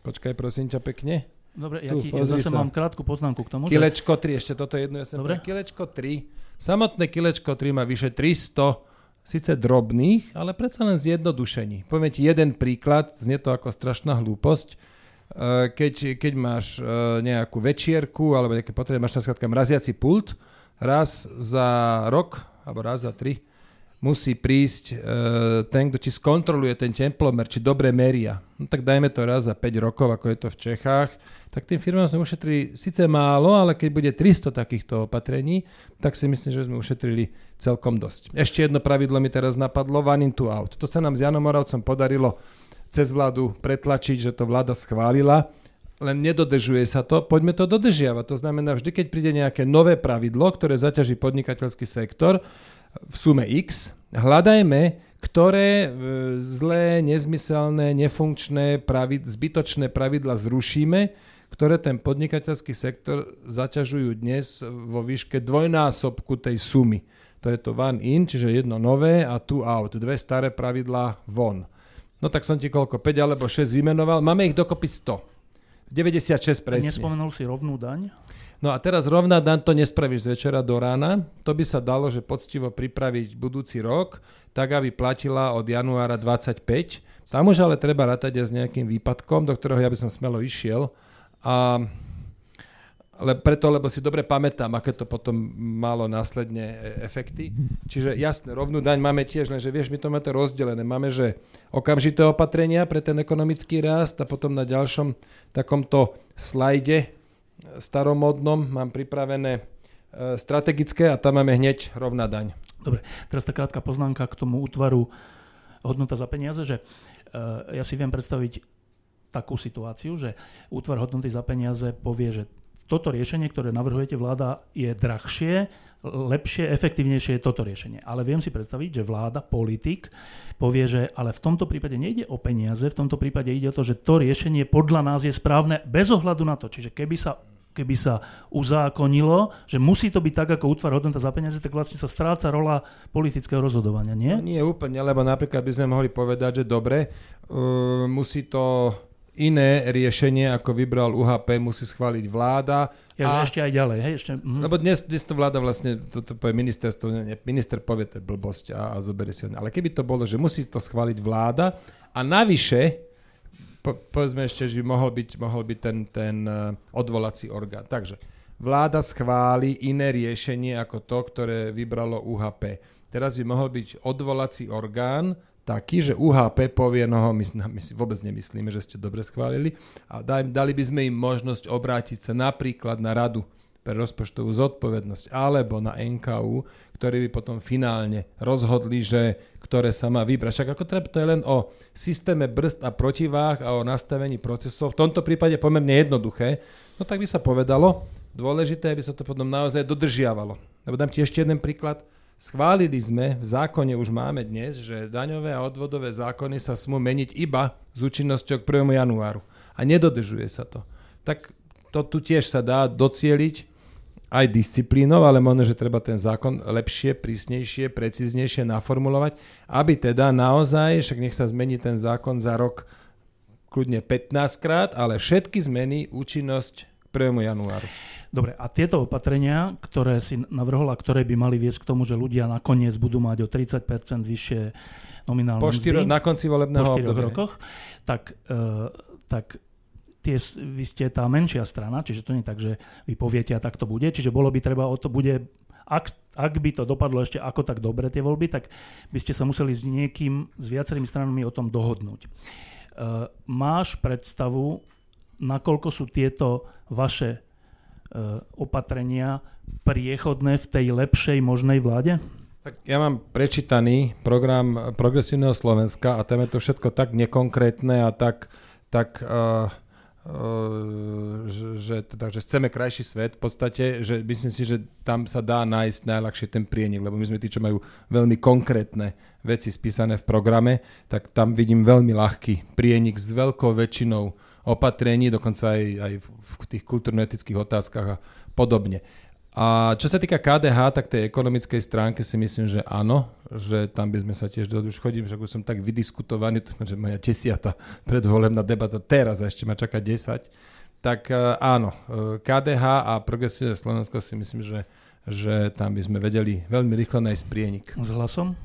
počkaj prosím ťa pekne. Dobre, ja, ti, ja zase sa. mám krátku poznámku k tomu. Kilečko 3, ešte toto jedno ja Dobre. Kilečko 3. Samotné kilečko 3 má vyše 300 síce drobných, ale predsa len zjednodušení. Poviem ti jeden príklad, znie to ako strašná hlúposť. E, keď, keď máš e, nejakú večierku alebo nejaké potreby, máš skrátka mraziaci pult, raz za rok alebo raz za tri musí prísť e, ten, kto ti skontroluje ten teplomer, či dobre meria. No tak dajme to raz za 5 rokov, ako je to v Čechách, tak tým firmám sme ušetrili síce málo, ale keď bude 300 takýchto opatrení, tak si myslím, že sme ušetrili celkom dosť. Ešte jedno pravidlo mi teraz napadlo, one into out. To sa nám s Janom Moravcom podarilo cez vládu pretlačiť, že to vláda schválila, len nedodržuje sa to, poďme to dodržiavať. To znamená, vždy, keď príde nejaké nové pravidlo, ktoré zaťaží podnikateľský sektor, v sume X, hľadajme, ktoré e, zlé, nezmyselné, nefunkčné, pravid, zbytočné pravidla zrušíme, ktoré ten podnikateľský sektor zaťažujú dnes vo výške dvojnásobku tej sumy. To je to one in, čiže jedno nové a two out. Dve staré pravidlá von. No tak som ti koľko, 5 alebo 6 vymenoval. Máme ich dokopy 100. 96 presne. Nespomenul si rovnú daň? No a teraz rovná daň to nespravíš z večera do rána. To by sa dalo, že poctivo pripraviť budúci rok, tak aby platila od januára 25. Tam už ale treba rátať aj s nejakým výpadkom, do ktorého ja by som smelo išiel. A ale preto, lebo si dobre pamätám, aké to potom malo následne e, efekty. Čiže jasne, rovnú daň máme tiež, lenže vieš, my to máme rozdelené. Máme, že okamžité opatrenia pre ten ekonomický rast a potom na ďalšom takomto slajde staromodnom mám pripravené e, strategické a tam máme hneď rovná daň. Dobre, teraz tá krátka poznámka k tomu útvaru hodnota za peniaze, že e, ja si viem predstaviť takú situáciu, že útvar hodnoty za peniaze povie, že toto riešenie, ktoré navrhujete vláda, je drahšie, lepšie, efektívnejšie je toto riešenie. Ale viem si predstaviť, že vláda, politik povie, že ale v tomto prípade nejde o peniaze, v tomto prípade ide o to, že to riešenie podľa nás je správne bez ohľadu na to. Čiže keby sa keby sa uzákonilo, že musí to byť tak, ako útvar hodnota za peniaze, tak vlastne sa stráca rola politického rozhodovania, nie? No nie úplne, lebo napríklad by sme mohli povedať, že dobre, uh, musí to iné riešenie, ako vybral UHP, musí schváliť vláda. Ja, a... ešte aj ďalej, hej? Ešte, mm. Lebo dnes, dnes to vláda vlastne, toto povie ministerstvo, nie, minister povie, to blbosť a, a zoberie si ho. Ale keby to bolo, že musí to schváliť vláda a navyše, po, povedzme ešte, že by mohol byť, mohol byť ten, ten uh, odvolací orgán. Takže vláda schváli iné riešenie ako to, ktoré vybralo UHP. Teraz by mohol byť odvolací orgán, taký, že UHP povie, no my, my si vôbec nemyslíme, že ste dobre schválili a daj, dali by sme im možnosť obrátiť sa napríklad na radu pre rozpočtovú zodpovednosť alebo na NKU, ktorí by potom finálne rozhodli, že ktoré sa má vybrať. Však ako treba, to je len o systéme brzd a protiváh a o nastavení procesov. V tomto prípade pomerne jednoduché. No tak by sa povedalo, dôležité, aby sa to potom naozaj dodržiavalo. Lebo dám ti ešte jeden príklad. Schválili sme, v zákone už máme dnes, že daňové a odvodové zákony sa smú meniť iba s účinnosťou k 1. januáru. A nedodržuje sa to. Tak to tu tiež sa dá docieliť aj disciplínou, ale možno, že treba ten zákon lepšie, prísnejšie, precíznejšie naformulovať, aby teda naozaj, však nech sa zmení ten zákon za rok kľudne 15 krát, ale všetky zmeny účinnosť k 1. januáru. Dobre, a tieto opatrenia, ktoré si navrhol a ktoré by mali viesť k tomu, že ľudia nakoniec budú mať o 30% vyššie nominálne po štyro, na konci volebného po obdobia. rokoch, tak, uh, tak tie, vy ste tá menšia strana, čiže to nie je tak, že vy poviete a tak to bude, čiže bolo by treba o to bude, ak, ak by to dopadlo ešte ako tak dobre tie voľby, tak by ste sa museli s niekým, s viacerými stranami o tom dohodnúť. Uh, máš predstavu, nakoľko sú tieto vaše E, opatrenia priechodné v tej lepšej možnej vláde? Tak ja mám prečítaný program Progresívneho Slovenska a tam je to všetko tak nekonkrétne a tak, tak uh, uh, že, teda, že chceme krajší svet v podstate, že myslím si, že tam sa dá nájsť najľahšie ten prienik, lebo my sme tí, čo majú veľmi konkrétne veci spísané v programe, tak tam vidím veľmi ľahký prienik s veľkou väčšinou opatrení, dokonca aj, aj v tých kultúrno-etických otázkach a podobne. A čo sa týka KDH, tak tej ekonomickej stránke si myslím, že áno, že tam by sme sa tiež do už chodím, že už som tak vydiskutovaný, že moja desiata predvolebná debata teraz a ešte ma čaká 10, tak e, áno, e, KDH a Progresívne Slovensko si myslím, že, že tam by sme vedeli veľmi rýchlo nájsť prienik. S hlasom?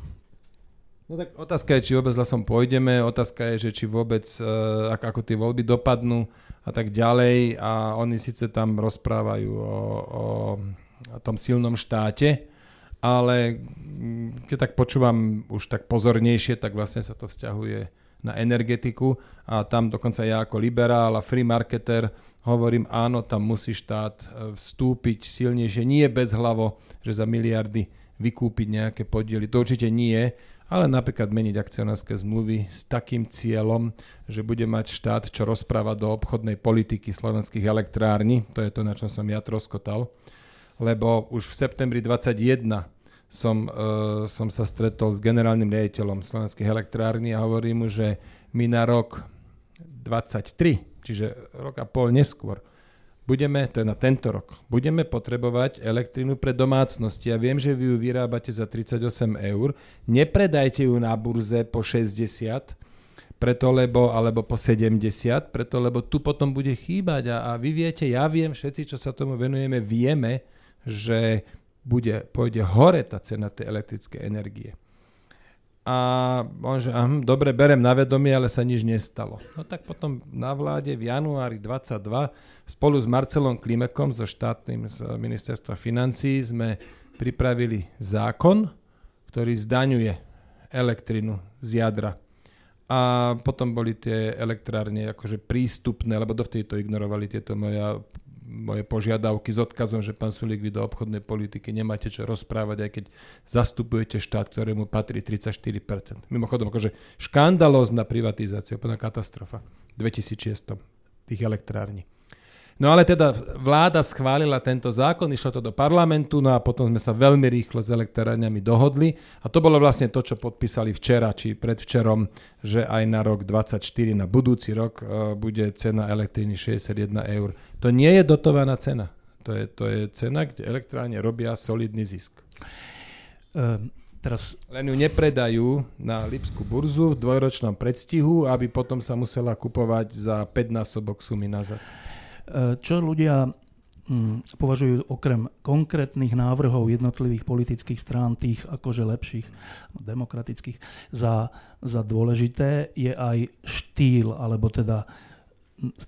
No tak otázka je, či vôbec hlasom pôjdeme, otázka je, že či vôbec, uh, ako, tie voľby dopadnú a tak ďalej. A oni síce tam rozprávajú o, o, o tom silnom štáte, ale keď tak počúvam už tak pozornejšie, tak vlastne sa to vzťahuje na energetiku. A tam dokonca ja ako liberál a free marketer hovorím, áno, tam musí štát e, vstúpiť silnejšie, nie bez hlavo, že za miliardy vykúpiť nejaké podiely, to určite nie, ale napríklad meniť akcionárske zmluvy s takým cieľom, že bude mať štát, čo rozpráva do obchodnej politiky slovenských elektrární, to je to, na čom som ja troskotal, lebo už v septembri 21 som, uh, som sa stretol s generálnym riaditeľom slovenských elektrární a hovorím mu, že my na rok 23, čiže rok a pol neskôr, budeme, to je na tento rok, budeme potrebovať elektrínu pre domácnosti. Ja viem, že vy ju vyrábate za 38 eur. Nepredajte ju na burze po 60, preto lebo, alebo po 70, preto lebo tu potom bude chýbať. A, a vy viete, ja viem, všetci, čo sa tomu venujeme, vieme, že bude, pôjde hore tá cena tej elektrickej energie a on že, aha, dobre, berem na vedomie, ale sa nič nestalo. No tak potom na vláde v januári 22 spolu s Marcelom Klimekom zo štátnym z ministerstva financí sme pripravili zákon, ktorý zdaňuje elektrinu z jadra. A potom boli tie elektrárne akože prístupné, lebo dovtedy to ignorovali tieto moja moje požiadavky s odkazom, že pán Sulík, vy do obchodnej politiky nemáte čo rozprávať, aj keď zastupujete štát, ktorému patrí 34%. Mimochodom, akože škandalózna privatizácia, úplná katastrofa v 2006 tých elektrární. No ale teda vláda schválila tento zákon, išlo to do parlamentu, no a potom sme sa veľmi rýchlo s elektrárňami dohodli a to bolo vlastne to, čo podpísali včera či predvčerom, že aj na rok 24, na budúci rok uh, bude cena elektriny 61 eur. To nie je dotovaná cena. To je, to je cena, kde elektrárne robia solidný zisk. Um Teraz... Len ju nepredajú na Lipskú burzu v dvojročnom predstihu, aby potom sa musela kupovať za 5 násobok sumy nazad. E, čo ľudia hm, považujú okrem konkrétnych návrhov jednotlivých politických strán, tých akože lepších, demokratických, za, za dôležité, je aj štýl, alebo teda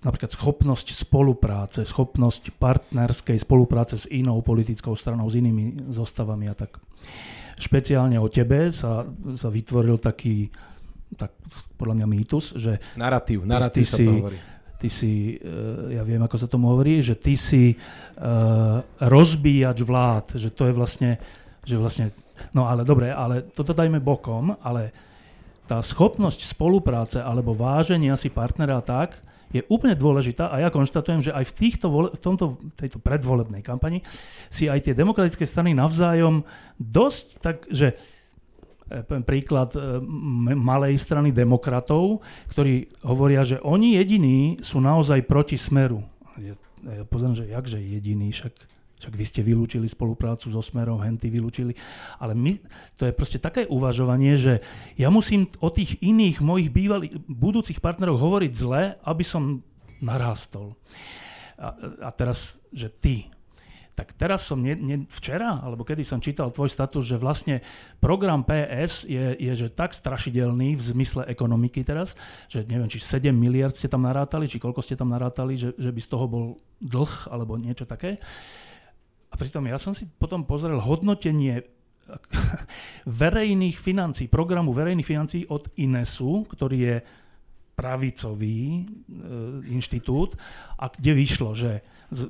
napríklad schopnosť spolupráce, schopnosť partnerskej spolupráce s inou politickou stranou, s inými zostavami a tak. Špeciálne o tebe sa, sa vytvoril taký, tak podľa mňa mýtus, že... Narratív, narratív sa si, to hovorí. Ty si, eh, ja viem, ako sa tomu hovorí, že ty si uh, rozbíjač vlád, že to je vlastne, že vlastne, no ale dobre, ale toto dajme bokom, ale tá schopnosť spolupráce alebo váženia si partnera tak, je úplne dôležitá a ja konštatujem, že aj v, týchto, v tomto, tejto predvolebnej kampani si aj tie demokratické strany navzájom dosť tak, že príklad e, malej strany demokratov, ktorí hovoria, že oni jediní sú naozaj proti smeru. Ja, ja pozriem, že jakže jediný, však však vy ste vylúčili spoluprácu so Smerom, Henty vylúčili. Ale my, to je proste také uvažovanie, že ja musím o tých iných mojich bývalých, budúcich partnerov hovoriť zle, aby som narástol. A, a teraz, že ty, tak teraz som nie, nie, včera, alebo kedy som čítal tvoj status, že vlastne program PS je, je že tak strašidelný v zmysle ekonomiky teraz, že neviem, či 7 miliard ste tam narátali, či koľko ste tam narátali, že, že by z toho bol dlh alebo niečo také. A pritom ja som si potom pozrel hodnotenie verejných financí, programu verejných financí od INESu, ktorý je pravicový e, inštitút a kde vyšlo, že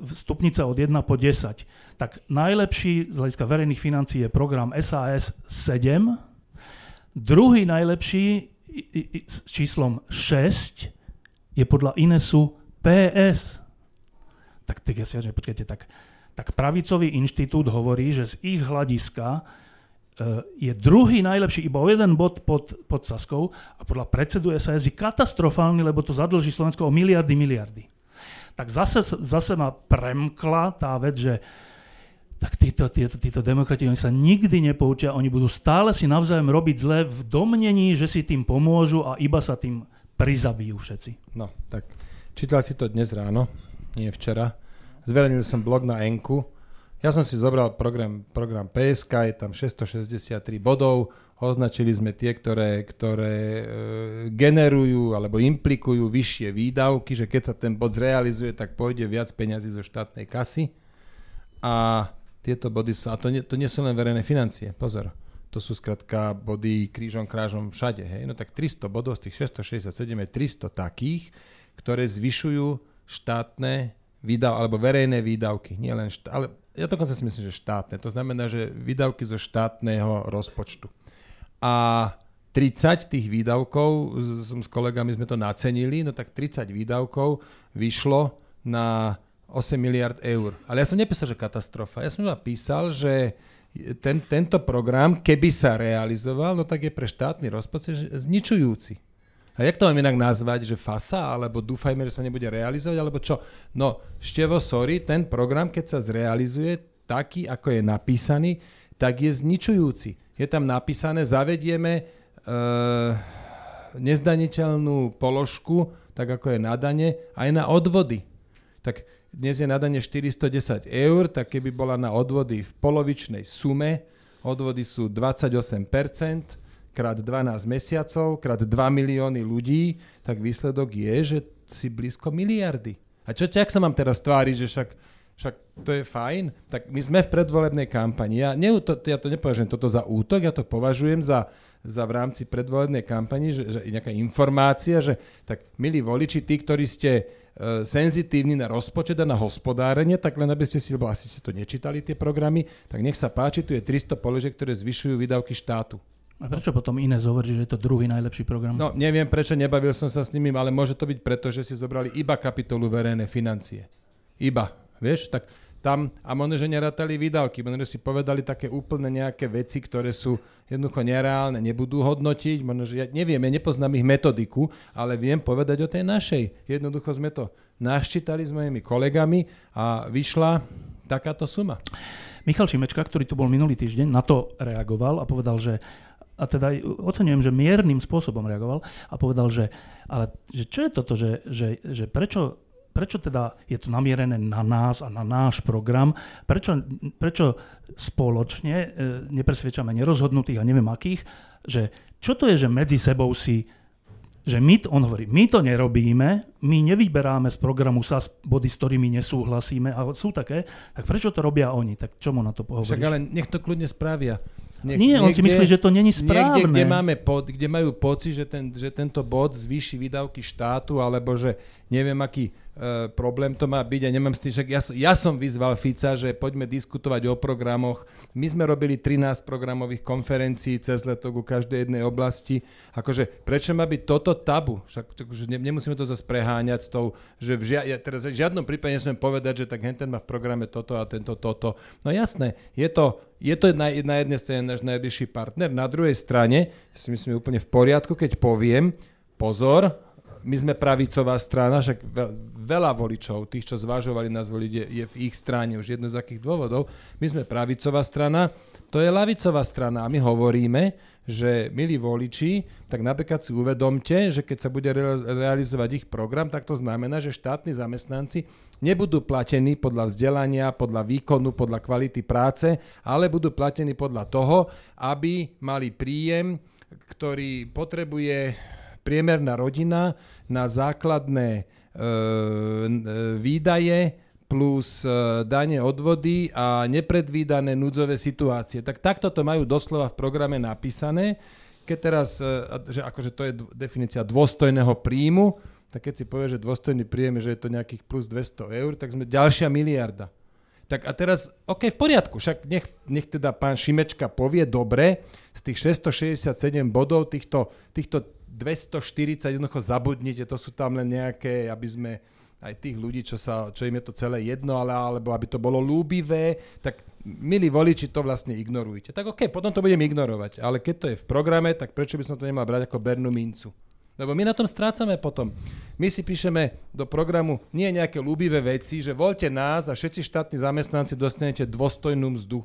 stupnica od 1 po 10, tak najlepší z hľadiska verejných financí je program SAS 7, druhý najlepší s číslom 6 je podľa INESu PS. Tak, tak ja si že počkajte, tak tak pravicový inštitút hovorí, že z ich hľadiska je druhý najlepší iba o jeden bod pod, pod Saskou a podľa predsedu SAS je katastrofálny, lebo to zadlží Slovensko o miliardy, miliardy. Tak zase, zase ma premkla tá vec, že tak títo, títo, títo demokrati, oni sa nikdy nepoučia, oni budú stále si navzájom robiť zle v domnení, že si tým pomôžu a iba sa tým prizabijú všetci. No, tak čítal si to dnes ráno, nie včera zverejnil som blog na Enku. Ja som si zobral program, program PSK, je tam 663 bodov, označili sme tie, ktoré, ktoré e, generujú alebo implikujú vyššie výdavky, že keď sa ten bod zrealizuje, tak pôjde viac peňazí zo štátnej kasy. A tieto body sú, a to nie, to nie sú len verejné financie, pozor, to sú skrátka body krížom krážom všade. Hej? No tak 300 bodov z tých 667 je 300 takých, ktoré zvyšujú štátne výdav, alebo verejné výdavky, nie len štát, ale ja dokonca si myslím, že štátne. To znamená, že výdavky zo štátneho rozpočtu. A 30 tých výdavkov, s kolegami sme to nacenili, no tak 30 výdavkov vyšlo na 8 miliard eur. Ale ja som nepísal, že katastrofa. Ja som písal, že ten, tento program, keby sa realizoval, no tak je pre štátny rozpočet zničujúci. A jak to mám inak nazvať, že fasa, alebo dúfajme, že sa nebude realizovať, alebo čo? No, števo, sorry, ten program, keď sa zrealizuje taký, ako je napísaný, tak je zničujúci. Je tam napísané, zavedieme e, nezdaniteľnú položku, tak ako je na dane, aj na odvody. Tak dnes je na dane 410 eur, tak keby bola na odvody v polovičnej sume, odvody sú 28%, krát 12 mesiacov, krát 2 milióny ľudí, tak výsledok je, že si blízko miliardy. A čo ak sa mám teraz tváriť, že však, však to je fajn? Tak my sme v predvolebnej kampani. Ja, ne, to, ja to nepovažujem toto za útok, ja to považujem za, za v rámci predvolebnej kampani, že, že nejaká informácia, že tak milí voliči, tí, ktorí ste e, senzitívni na rozpočet a na hospodárenie, tak len aby ste si, lebo asi ste to nečítali tie programy, tak nech sa páči, tu je 300 položiek, ktoré zvyšujú výdavky štátu. A prečo potom iné hovorí, že je to druhý najlepší program? No neviem prečo, nebavil som sa s nimi, ale môže to byť preto, že si zobrali iba kapitolu verejné financie. Iba, vieš, tak tam, a možno, že nerátali výdavky, možno, že si povedali také úplne nejaké veci, ktoré sú jednoducho nereálne, nebudú hodnotiť, možno, že ja neviem, ja nepoznám ich metodiku, ale viem povedať o tej našej. Jednoducho sme to naščítali s mojimi kolegami a vyšla takáto suma. Michal Šimečka, ktorý tu bol minulý týždeň, na to reagoval a povedal, že a teda oceňujem, že miernym spôsobom reagoval a povedal, že, ale, že čo je toto, že, že, že prečo, prečo teda je to namierené na nás a na náš program, prečo, prečo spoločne e, nepresviečame nerozhodnutých a neviem akých, že čo to je, že medzi sebou si že my, to, on hovorí, my to nerobíme, my nevyberáme z programu SAS body, s ktorými nesúhlasíme, ale sú také, tak prečo to robia oni? Tak čo mu na to pohovoríš? Však ale nech to kľudne spravia. Niek, Nie, on si myslí, že to není správne. Niekde, kde, máme pod, kde majú pocit, že, ten, že tento bod zvýši výdavky štátu, alebo že neviem, aký e, problém to má byť a nemám s tým, však ja, ja som vyzval Fica, že poďme diskutovať o programoch. My sme robili 13 programových konferencií cez leto ku každej jednej oblasti. Akože, prečo má byť toto tabu? Však akože, ne, nemusíme to zase preháňať s tou, že v, žia, ja teraz v žiadnom prípade nesmiem povedať, že tak henten má v programe toto a tento toto. No jasné, je to je to na, na jednej strane náš najbližší partner, na druhej strane si myslím úplne v poriadku, keď poviem, pozor, my sme pravicová strana, však veľa voličov, tých, čo zvažovali nás voliť, je, je v ich strane už jedno z akých dôvodov. My sme pravicová strana, to je lavicová strana a my hovoríme, že milí voliči, tak napríklad si uvedomte, že keď sa bude realizovať ich program, tak to znamená, že štátni zamestnanci nebudú platení podľa vzdelania, podľa výkonu, podľa kvality práce, ale budú platení podľa toho, aby mali príjem, ktorý potrebuje priemerná rodina na základné e, e výdaje plus e, dane odvody a nepredvídané núdzové situácie. Tak takto to majú doslova v programe napísané. Keď teraz, že akože to je definícia dôstojného príjmu, tak keď si povie, že dôstojný príjem, že je to nejakých plus 200 eur, tak sme ďalšia miliarda. Tak a teraz, OK, v poriadku, však nech, nech teda pán Šimečka povie dobre, z tých 667 bodov, týchto, týchto 240 jednoducho zabudnite, to sú tam len nejaké, aby sme aj tých ľudí, čo, sa, čo im je to celé jedno, ale alebo aby to bolo lúbivé, tak milí voliči, to vlastne ignorujte. Tak OK, potom to budem ignorovať, ale keď to je v programe, tak prečo by som to nemal brať ako Bernú mincu? Lebo my na tom strácame potom. My si píšeme do programu nie nejaké ľúbivé veci, že voľte nás a všetci štátni zamestnanci dostanete dôstojnú mzdu.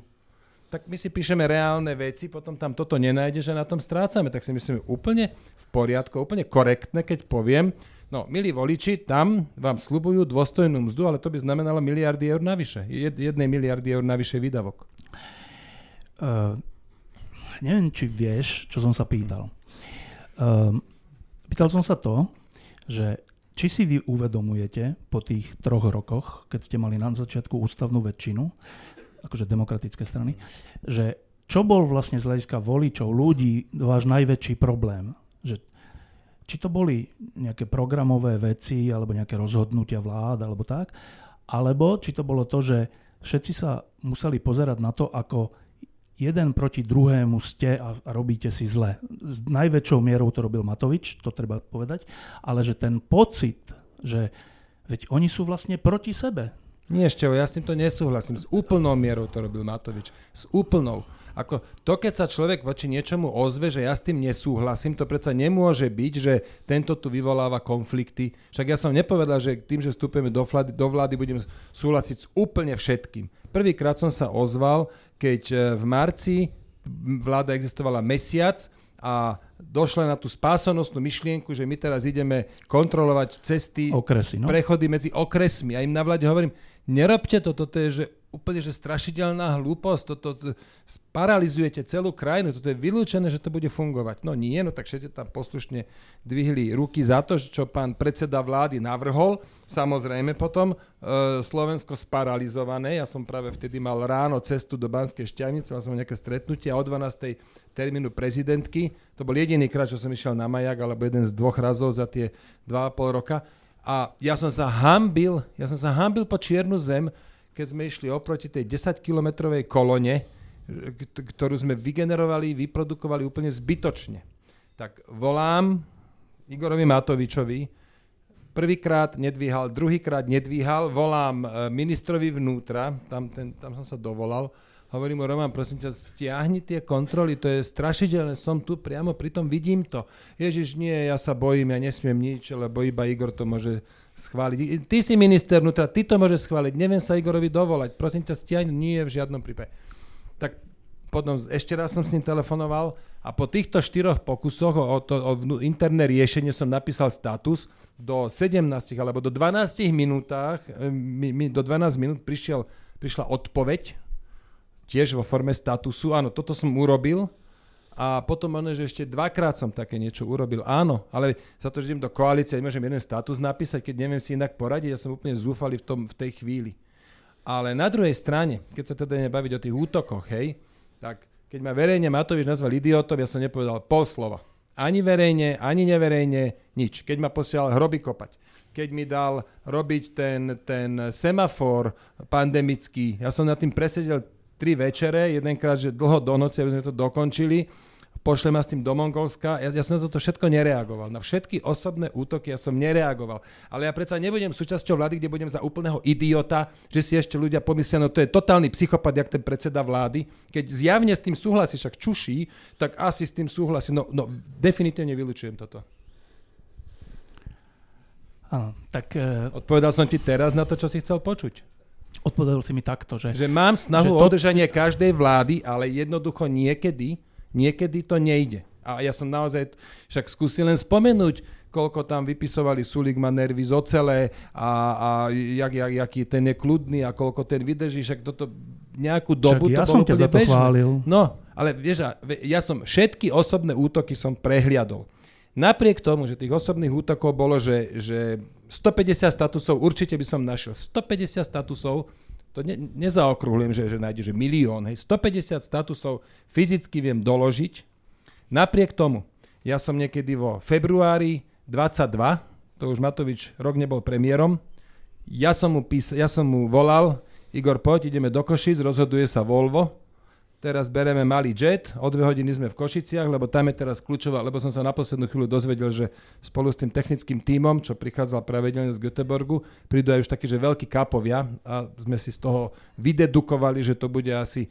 Tak my si píšeme reálne veci, potom tam toto nenájde, že na tom strácame. Tak si myslíme úplne v poriadku, úplne korektné, keď poviem, no milí voliči, tam vám slubujú dôstojnú mzdu, ale to by znamenalo miliardy eur navyše. Jed, jednej miliardy eur navyše výdavok. Uh, neviem, či vieš, čo som sa pýtal. Uh, Pýtal som sa to, že či si vy uvedomujete po tých troch rokoch, keď ste mali na začiatku ústavnú väčšinu, akože demokratické strany, že čo bol vlastne z hľadiska voličov, ľudí, váš najväčší problém? Že, či to boli nejaké programové veci, alebo nejaké rozhodnutia vlád, alebo tak, alebo či to bolo to, že všetci sa museli pozerať na to, ako jeden proti druhému ste a, robíte si zle. S najväčšou mierou to robil Matovič, to treba povedať, ale že ten pocit, že veď oni sú vlastne proti sebe. Nie ešte, ja s týmto nesúhlasím. S úplnou mierou to robil Matovič. S úplnou. Ako to, keď sa človek voči niečomu ozve, že ja s tým nesúhlasím, to predsa nemôže byť, že tento tu vyvoláva konflikty. Však ja som nepovedal, že tým, že vstúpime do vlády, do vlády budem súhlasiť s úplne všetkým. Prvýkrát som sa ozval, keď e, v marci vláda existovala mesiac a došla na tú spásonosnú myšlienku, že my teraz ideme kontrolovať cesty, Okresy, no? prechody medzi okresmi. A im na vláde hovorím, nerobte to, toto je že úplne že strašidelná hlúposť, toto, to, paralizujete celú krajinu, toto je vylúčené, že to bude fungovať. No nie, no tak všetci tam poslušne dvihli ruky za to, čo pán predseda vlády navrhol. Samozrejme potom e, Slovensko sparalizované, ja som práve vtedy mal ráno cestu do Banskej šťavnice, mal som nejaké stretnutie a o 12. termínu prezidentky, to bol jediný krát, čo som išiel na majak, alebo jeden z dvoch razov za tie 2,5 roka, a ja som sa hambil, ja som sa hambil po čiernu zem, keď sme išli oproti tej 10-kilometrovej kolone, ktorú sme vygenerovali, vyprodukovali úplne zbytočne. Tak volám Igorovi Matovičovi, prvýkrát nedvíhal, druhýkrát nedvíhal, volám e, ministrovi vnútra, tam, ten, tam som sa dovolal, hovorím mu, Roman, prosím ťa, stiahni tie kontroly, to je strašidelné, som tu priamo, pritom vidím to. Ježiš, nie, ja sa bojím, ja nesmiem nič, lebo iba Igor to môže schváliť. Ty si minister vnútra, ty to môžeš schváliť, neviem sa Igorovi dovolať, prosím ťa, stiaň, nie v žiadnom prípade. Tak potom ešte raz som s ním telefonoval a po týchto štyroch pokusoch o, to, o interné riešenie som napísal status, do 17 alebo do 12 minútach, e, mi, mi, do 12 minút prišiel, prišla odpoveď, tiež vo forme statusu, áno, toto som urobil, a potom ono, že ešte dvakrát som také niečo urobil. Áno, ale za to, že idem do koalície, nemôžem jeden status napísať, keď neviem si inak poradiť, ja som úplne zúfalý v, tom, v tej chvíli. Ale na druhej strane, keď sa teda ideme baviť o tých útokoch, hej, tak keď ma verejne Matovič nazval idiotom, ja som nepovedal pol slova. Ani verejne, ani neverejne, nič. Keď ma posielal hroby kopať, keď mi dal robiť ten, ten semafor pandemický, ja som nad tým presedel tri večere, jedenkrát, že dlho do noci, aby sme to dokončili, pošle ma s tým do Mongolska. Ja, ja som na toto všetko nereagoval. Na všetky osobné útoky ja som nereagoval. Ale ja predsa nebudem súčasťou vlády, kde budem za úplného idiota, že si ešte ľudia pomyslia, no to je totálny psychopat, jak ten predseda vlády. Keď zjavne s tým súhlasí, však čuší, tak asi s tým súhlasí. No, no definitívne vylučujem toto. Áno, tak... Uh... Odpovedal som ti teraz na to, čo si chcel počuť. Odpovedal si mi takto, že... Že mám snahu že to... o udržanie každej vlády, ale jednoducho niekedy Niekedy to nejde. A ja som naozaj, však skúsil len spomenúť, koľko tam vypisovali Sulik má nervy z ocele a, a jak, jak, jaký ten je kľudný a koľko ten vydrží, však toto nejakú dobu však ja to som ťa za to bežné. chválil. No, ale vieš, ja som všetky osobné útoky som prehliadol. Napriek tomu, že tých osobných útokov bolo, že, že 150 statusov určite by som našiel. 150 statusov to ne, nezaokrúhlim, že, že nájde, že milión, hej, 150 statusov fyzicky viem doložiť. Napriek tomu, ja som niekedy vo februári 22, to už Matovič rok nebol premiérom, ja som mu, pís, ja som mu volal, Igor, poď, ideme do Košic, rozhoduje sa Volvo, Teraz bereme malý jet, o dve hodiny sme v Košiciach, lebo tam je teraz kľúčová, lebo som sa na poslednú chvíľu dozvedel, že spolu s tým technickým tímom, čo prichádzal pravidelne z Göteborgu, prídu aj už takí, že veľkí kapovia a sme si z toho vydedukovali, že to bude asi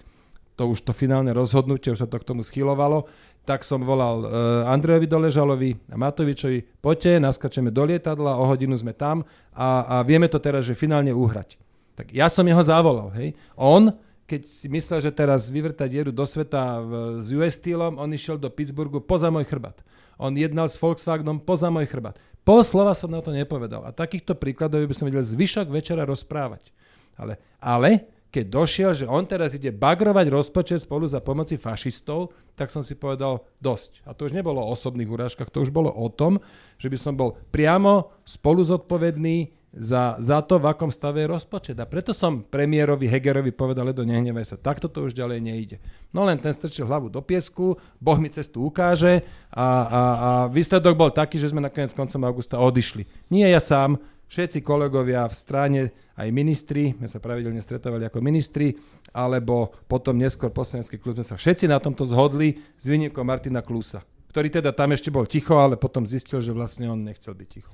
to už to finálne rozhodnutie, už sa to k tomu schylovalo, tak som volal uh, Andrejovi Doležalovi a Matovičovi, poďte, naskačeme do lietadla, o hodinu sme tam a, a vieme to teraz, že finálne uhrať. Tak ja som jeho zavolal, hej. On keď si myslel, že teraz vyvrta dieru do sveta v, s US Steelom, on išiel do Pittsburghu poza môj chrbát. On jednal s Volkswagenom poza môj chrbát. Pol slova som na to nepovedal. A takýchto príkladov by som vedel zvyšok večera rozprávať. Ale, ale keď došiel, že on teraz ide bagrovať rozpočet spolu za pomoci fašistov, tak som si povedal dosť. A to už nebolo o osobných urážkach, to už bolo o tom, že by som bol priamo spolu zodpovedný za, za to, v akom stave je rozpočet. A preto som premiérovi Hegerovi povedal, do nehnevaj sa, takto to už ďalej nejde. No len ten strčil hlavu do piesku, Boh mi cestu ukáže a, a, a výsledok bol taký, že sme nakoniec koncom augusta odišli. Nie ja sám, všetci kolegovia v strane, aj ministri, my sa pravidelne stretávali ako ministri, alebo potom neskôr poslanecký klub sme sa všetci na tomto zhodli s výnimkou Martina Klusa, ktorý teda tam ešte bol ticho, ale potom zistil, že vlastne on nechcel byť ticho.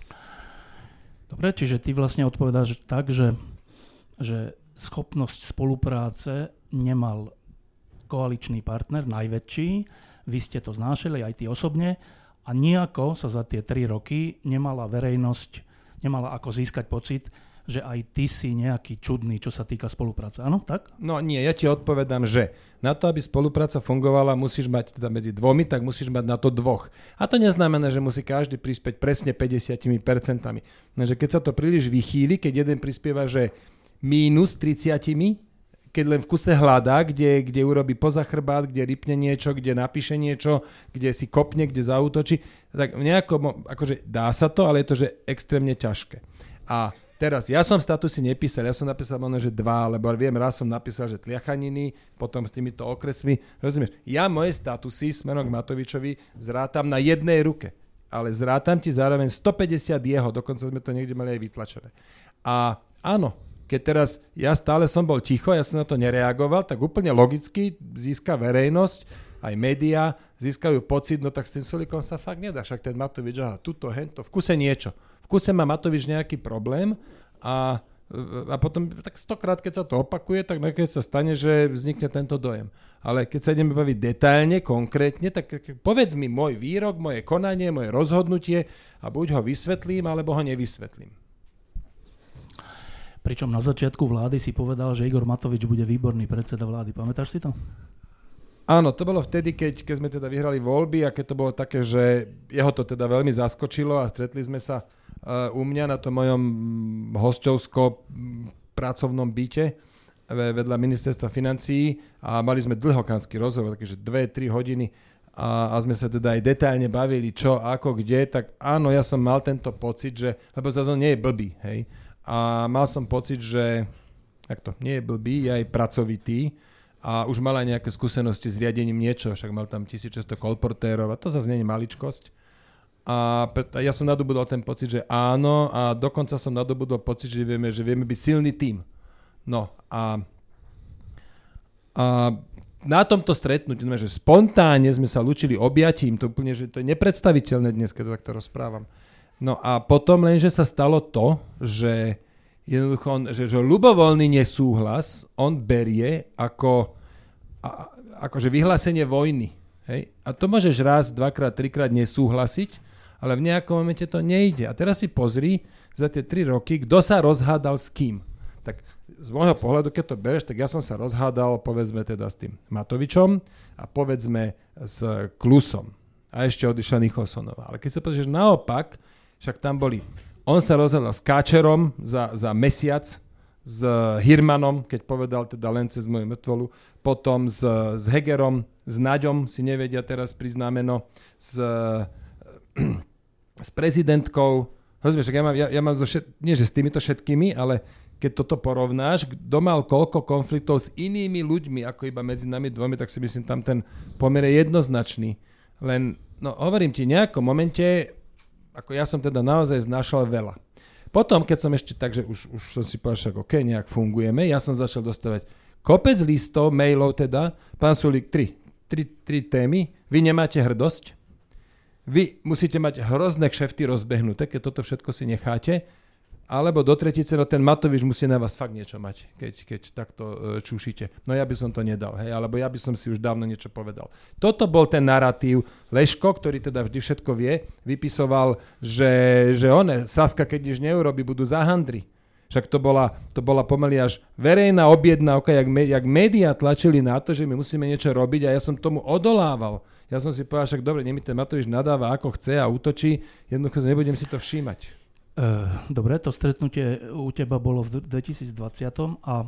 Dobre, čiže ty vlastne odpovedáš tak, že, že schopnosť spolupráce nemal koaličný partner, najväčší, vy ste to znášali aj ty osobne. A nejako sa za tie tri roky nemala verejnosť, nemala ako získať pocit, že aj ty si nejaký čudný, čo sa týka spolupráce. Áno, tak? No nie, ja ti odpovedám, že na to, aby spolupráca fungovala, musíš mať teda medzi dvomi, tak musíš mať na to dvoch. A to neznamená, že musí každý prispieť presne 50%. Takže keď sa to príliš vychýli, keď jeden prispieva, že mínus 30, keď len v kuse hľadá, kde, kde urobí poza chrbát, kde rypne niečo, kde napíše niečo, kde si kopne, kde zautočí, tak nejako, akože dá sa to, ale je to, že extrémne ťažké. A Teraz, ja som statusy nepísal, ja som napísal možno, že dva, lebo viem, raz som napísal, že tliachaniny, potom s týmito okresmi, rozumieš? Ja moje statusy smerom k Matovičovi zrátam na jednej ruke, ale zrátam ti zároveň 150 jeho, dokonca sme to niekde mali aj vytlačené. A áno, keď teraz ja stále som bol ticho, ja som na to nereagoval, tak úplne logicky získa verejnosť, aj médiá, získajú pocit, no tak s tým Sulikom sa fakt nedá, však ten Matovič, aha, tuto, hento, v kuse niečo v kuse má Matovič nejaký problém a, a potom tak stokrát, keď sa to opakuje, tak nakoniec sa stane, že vznikne tento dojem. Ale keď sa ideme baviť detailne, konkrétne, tak povedz mi môj výrok, moje konanie, moje rozhodnutie a buď ho vysvetlím, alebo ho nevysvetlím. Pričom na začiatku vlády si povedal, že Igor Matovič bude výborný predseda vlády. Pamätáš si to? Áno, to bolo vtedy, keď, keď sme teda vyhrali voľby a keď to bolo také, že jeho to teda veľmi zaskočilo a stretli sme sa u mňa na tom mojom hostovsko pracovnom byte vedľa ministerstva financií a mali sme dlhokanský rozhovor, takže 2-3 hodiny a, a sme sa teda aj detailne bavili, čo, ako, kde, tak áno, ja som mal tento pocit, že, lebo zase nie je blbý, hej, a mal som pocit, že to, nie je blbý, je aj pracovitý a už mal aj nejaké skúsenosti s riadením niečo, však mal tam 1600 kolportérov a to zase nie je maličkosť. A ja som nadobudol ten pocit, že áno a dokonca som nadobudol pocit, že vieme, že vieme byť silný tým. No a, a na tomto stretnutí, že spontánne sme sa lučili objatím, to úplne, že to je nepredstaviteľné dnes, keď to takto rozprávam. No a potom lenže sa stalo to, že jednoducho on, že, že ľubovoľný nesúhlas on berie ako, a, akože vyhlásenie vojny. Hej? A to môžeš raz, dvakrát, trikrát nesúhlasiť, ale v nejakom momente to nejde. A teraz si pozri za tie tri roky, kto sa rozhádal s kým. Tak z môjho pohľadu, keď to bereš, tak ja som sa rozhádal, povedzme teda s tým Matovičom a povedzme s Klusom. A ešte odišla Nicholsonová. Ale keď sa pozrieš naopak, však tam boli. On sa rozhodol s Káčerom za, za mesiac, s Hirmanom, keď povedal teda len cez moju mŕtvolu, potom s, s Hegerom, s Naďom, si nevedia teraz priznámeno, s, s prezidentkou, rozumieš, ja mám, ja, ja mám zo všet, nie že s týmito všetkými, ale keď toto porovnáš, kto mal koľko konfliktov s inými ľuďmi, ako iba medzi nami dvomi, tak si myslím, tam ten pomer je jednoznačný. Len, no hovorím ti, nejakom momente ako ja som teda naozaj znašal veľa. Potom, keď som ešte tak, že už, už som si povedal, že OK, nejak fungujeme, ja som začal dostávať kopec listov, mailov teda, pán Sulík, tri, tri, tri témy, vy nemáte hrdosť, vy musíte mať hrozné kšefty rozbehnuté, keď toto všetko si necháte, alebo do tretice, no ten Matovič musí na vás fakt niečo mať, keď, keď takto uh, čušíte. No ja by som to nedal, hej, alebo ja by som si už dávno niečo povedal. Toto bol ten narratív. Leško, ktorý teda vždy všetko vie, vypisoval, že, že one, Saska, keď nič neurobi, budú za handry. Však to bola, to bola pomaly až verejná objednávka, jak, jak médiá tlačili na to, že my musíme niečo robiť a ja som tomu odolával. Ja som si povedal, však dobre, nemi ten Matovič nadáva ako chce a útočí, jednoducho nebudem si to všímať. Eh, dobre, to stretnutie u teba bolo v 2020 a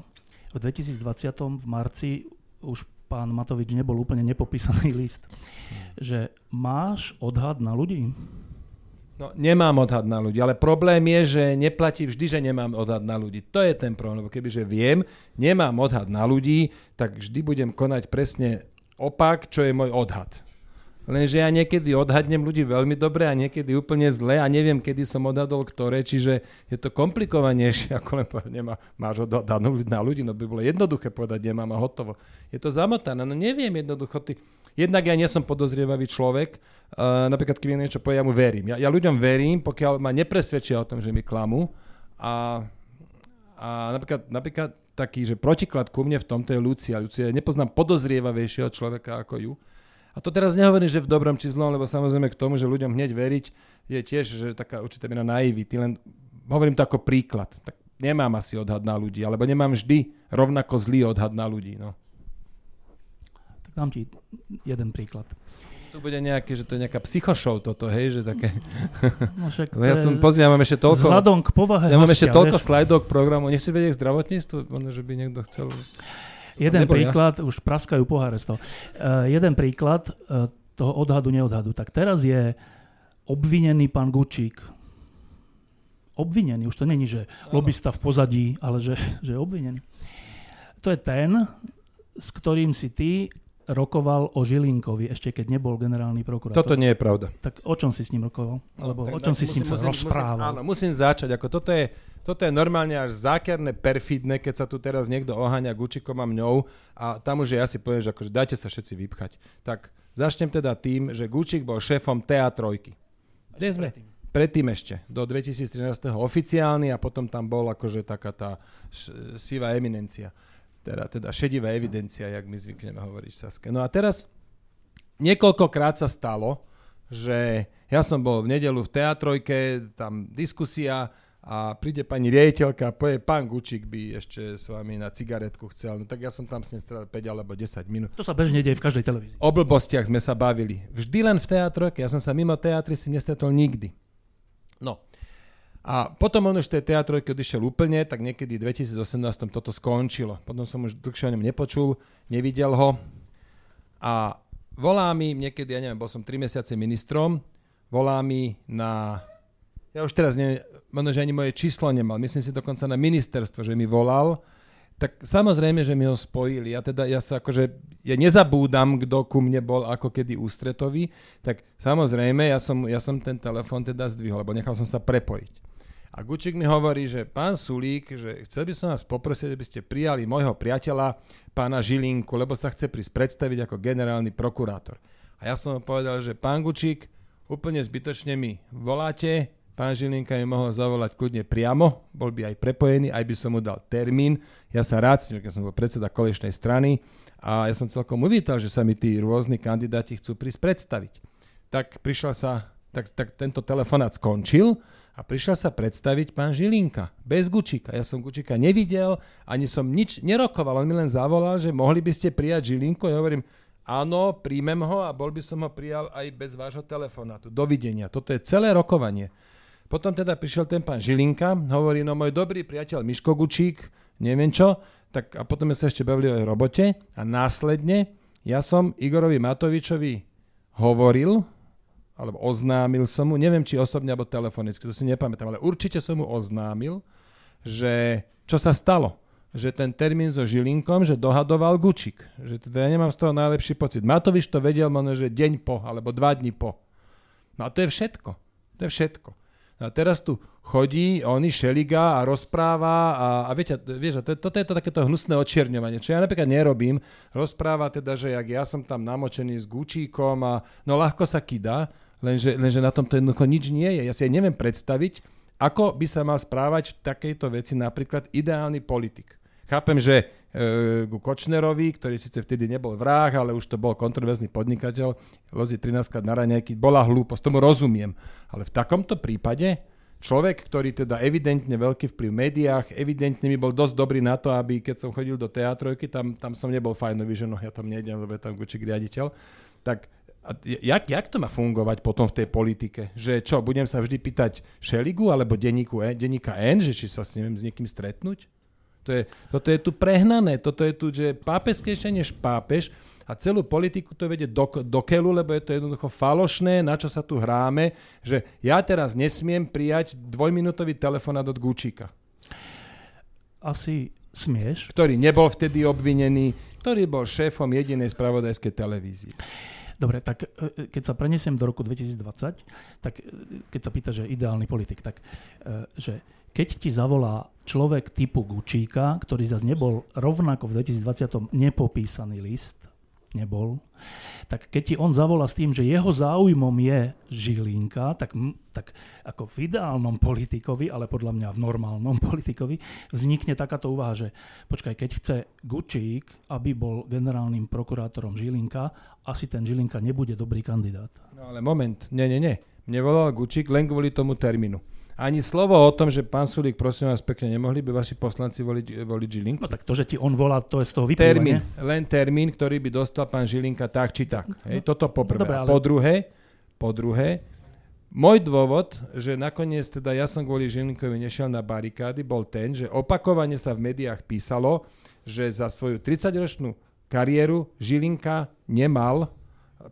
v 2020 v marci už pán Matovič nebol úplne nepopísaný list. Že máš odhad na ľudí? No, nemám odhad na ľudí, ale problém je, že neplatí vždy, že nemám odhad na ľudí. To je ten problém, lebo kebyže viem, nemám odhad na ľudí, tak vždy budem konať presne opak, čo je môj odhad. Lenže ja niekedy odhadnem ľudí veľmi dobre a niekedy úplne zle a neviem, kedy som odhadol ktoré, čiže je to komplikovanejšie, ako len povedať, nemá, máš odhad na ľudí, no by bolo jednoduché povedať, nemám a hotovo. Je to zamotané, no neviem jednoducho. Ty, jednak ja nie som podozrievavý človek, uh, napríklad keď mi niečo povie, ja mu verím. Ja, ja ľuďom verím, pokiaľ ma nepresvedčia o tom, že mi klamú a, a napríklad, napríklad taký, že protiklad ku mne v tomto je Lucia. Lucia, nepoznám podozrievavejšieho človeka ako ju. A to teraz nehovorím, že v dobrom či zlom, lebo samozrejme k tomu, že ľuďom hneď veriť, je tiež že taká určitá miera naivity. Len hovorím to ako príklad. Tak nemám asi odhad na ľudí, alebo nemám vždy rovnako zlý odhad na ľudí. No. Tak dám ti jeden príklad. To bude nejaké, že to je nejaká psychošov toto, hej, že také... No však ja som, pozri, ja mám ešte toľko... Vzhľadom k povahe Ja mám ešte toľko slajdov k programu. Nech si vedieť zdravotníctvo, že by niekto chcel... Jeden príklad, ja. už praskajú poháre z toho. Uh, jeden príklad uh, toho odhadu, neodhadu. Tak teraz je obvinený pán Gučík. Obvinený, už to není, že lobista v pozadí, ale že, že je obvinený. To je ten, s ktorým si ty rokoval o Žilinkovi, ešte keď nebol generálny prokurátor. Toto nie je pravda. Tak o čom si s ním rokoval? Alebo no, o čom si musím, s ním musím, rozprával? Musím, áno, musím začať. Ako toto, je, toto je normálne až zákerné, perfidné, keď sa tu teraz niekto oháňa Gučikom a mňou a tam už je asi poviem, že akože dajte sa všetci vypchať. Tak začnem teda tým, že Gučik bol šéfom TA3. Kde sme? Predtým. predtým ešte, do 2013. oficiálny a potom tam bol akože taká tá sivá eminencia teda, teda šedivá evidencia, jak my zvykneme hovoriť v Saske. No a teraz niekoľkokrát sa stalo, že ja som bol v nedelu v teatrojke, tam diskusia a príde pani riaditeľka a povie, pán Gučík by ešte s vami na cigaretku chcel. No tak ja som tam s ním strelil 5 alebo 10 minút. To sa bežne deje v každej televízii. O blbostiach sme sa bavili. Vždy len v teatroch, ja som sa mimo teatry si nestretol nikdy. No. A potom on už v tej teatrojke odišiel úplne, tak niekedy v 2018 toto skončilo. Potom som už dlhšie o ňom nepočul, nevidel ho. A volá mi, niekedy, ja neviem, bol som 3 mesiace ministrom, volá mi na ja už teraz neviem, možno, že ani moje číslo nemal, myslím si dokonca na ministerstvo, že mi volal, tak samozrejme, že mi ho spojili. Ja teda, ja sa akože, ja nezabúdam, kto ku mne bol ako kedy ústretový, tak samozrejme, ja som, ja som ten telefon teda zdvihol, lebo nechal som sa prepojiť. A Gučík mi hovorí, že pán Sulík, že chcel by som vás poprosiť, aby ste prijali môjho priateľa, pána Žilinku, lebo sa chce prísť predstaviť ako generálny prokurátor. A ja som povedal, že pán Gučík, úplne zbytočne mi voláte, Pán Žilinka mi mohol zavolať kľudne priamo, bol by aj prepojený, aj by som mu dal termín. Ja sa rád s že som bol predseda kolečnej strany a ja som celkom uvítal, že sa mi tí rôzni kandidáti chcú prísť predstaviť. Tak prišla sa, tak, tak tento telefonát skončil a prišiel sa predstaviť pán Žilinka, bez Gučíka. Ja som Gučíka nevidel, ani som nič nerokoval, on mi len zavolal, že mohli by ste prijať Žilinku. Ja hovorím, áno, príjmem ho a bol by som ho prijal aj bez vášho telefonátu. Dovidenia. Toto je celé rokovanie. Potom teda prišiel ten pán Žilinka, hovorí, no môj dobrý priateľ Miško Gučík, neviem čo, tak a potom sme sa ešte bavili o robote a následne ja som Igorovi Matovičovi hovoril, alebo oznámil som mu, neviem či osobne alebo telefonicky, to si nepamätám, ale určite som mu oznámil, že čo sa stalo, že ten termín so Žilinkom, že dohadoval Gučík, že teda ja nemám z toho najlepší pocit. Matovič to vedel možno, že deň po, alebo dva dní po. No a to je všetko. To je všetko. A teraz tu chodí, oni šeliga a rozpráva a, a viete, vieš, to, toto je to takéto hnusné očierňovanie, čo ja napríklad nerobím. Rozpráva teda, že jak ja som tam namočený s gučíkom a no ľahko sa kydá, lenže, lenže na tomto jednoducho nič nie je. Ja si aj neviem predstaviť, ako by sa mal správať v takejto veci napríklad ideálny politik. Chápem, že ku Kočnerovi, ktorý síce vtedy nebol vrah, ale už to bol kontroverzný podnikateľ, lozi 13 krát na raňajky, bola hlúposť, tomu rozumiem. Ale v takomto prípade človek, ktorý teda evidentne veľký vplyv v médiách, evidentne mi bol dosť dobrý na to, aby keď som chodil do teatrojky, tam, tam som nebol fajnový, že no ja tam nejdem, lebo tam Gučík riaditeľ, tak a jak, jak to má fungovať potom v tej politike? Že čo, budem sa vždy pýtať Šeligu alebo denníku e, denníka N, že či sa s, neviem, s niekým stretnúť? To je, toto je tu prehnané, toto je tu, že pápeskejšie než pápež a celú politiku to vedie do, do keľu, lebo je to jednoducho falošné, na čo sa tu hráme, že ja teraz nesmiem prijať dvojminútový telefonát od Gučíka. Asi smieš. Ktorý nebol vtedy obvinený, ktorý bol šéfom jedinej spravodajskej televízie. Dobre, tak e, e, keď sa prenesiem do roku 2020, tak e, keď sa pýta, že ideálny politik, tak že keď ti zavolá človek typu Gučíka, ktorý zase nebol rovnako v 2020 nepopísaný list, nebol, tak keď ti on zavolá s tým, že jeho záujmom je Žilinka, tak, tak ako v ideálnom politikovi, ale podľa mňa v normálnom politikovi, vznikne takáto úvaha, že počkaj, keď chce Gučík, aby bol generálnym prokurátorom Žilinka, asi ten Žilinka nebude dobrý kandidát. No ale moment, nie, nie, nie. Mne Gučík len kvôli tomu termínu ani slovo o tom, že pán Sulík, prosím vás pekne, nemohli by vaši poslanci voliť, voliť Žilinku? No tak to, že ti on volá, to je z toho vyplýva, Termín, len termín, ktorý by dostal pán Žilinka tak či tak. No, Hej, toto poprvé. Dobre, ale... Po druhé, po druhé, môj dôvod, že nakoniec teda ja som kvôli Žilinkovi nešiel na barikády, bol ten, že opakovane sa v médiách písalo, že za svoju 30-ročnú kariéru Žilinka nemal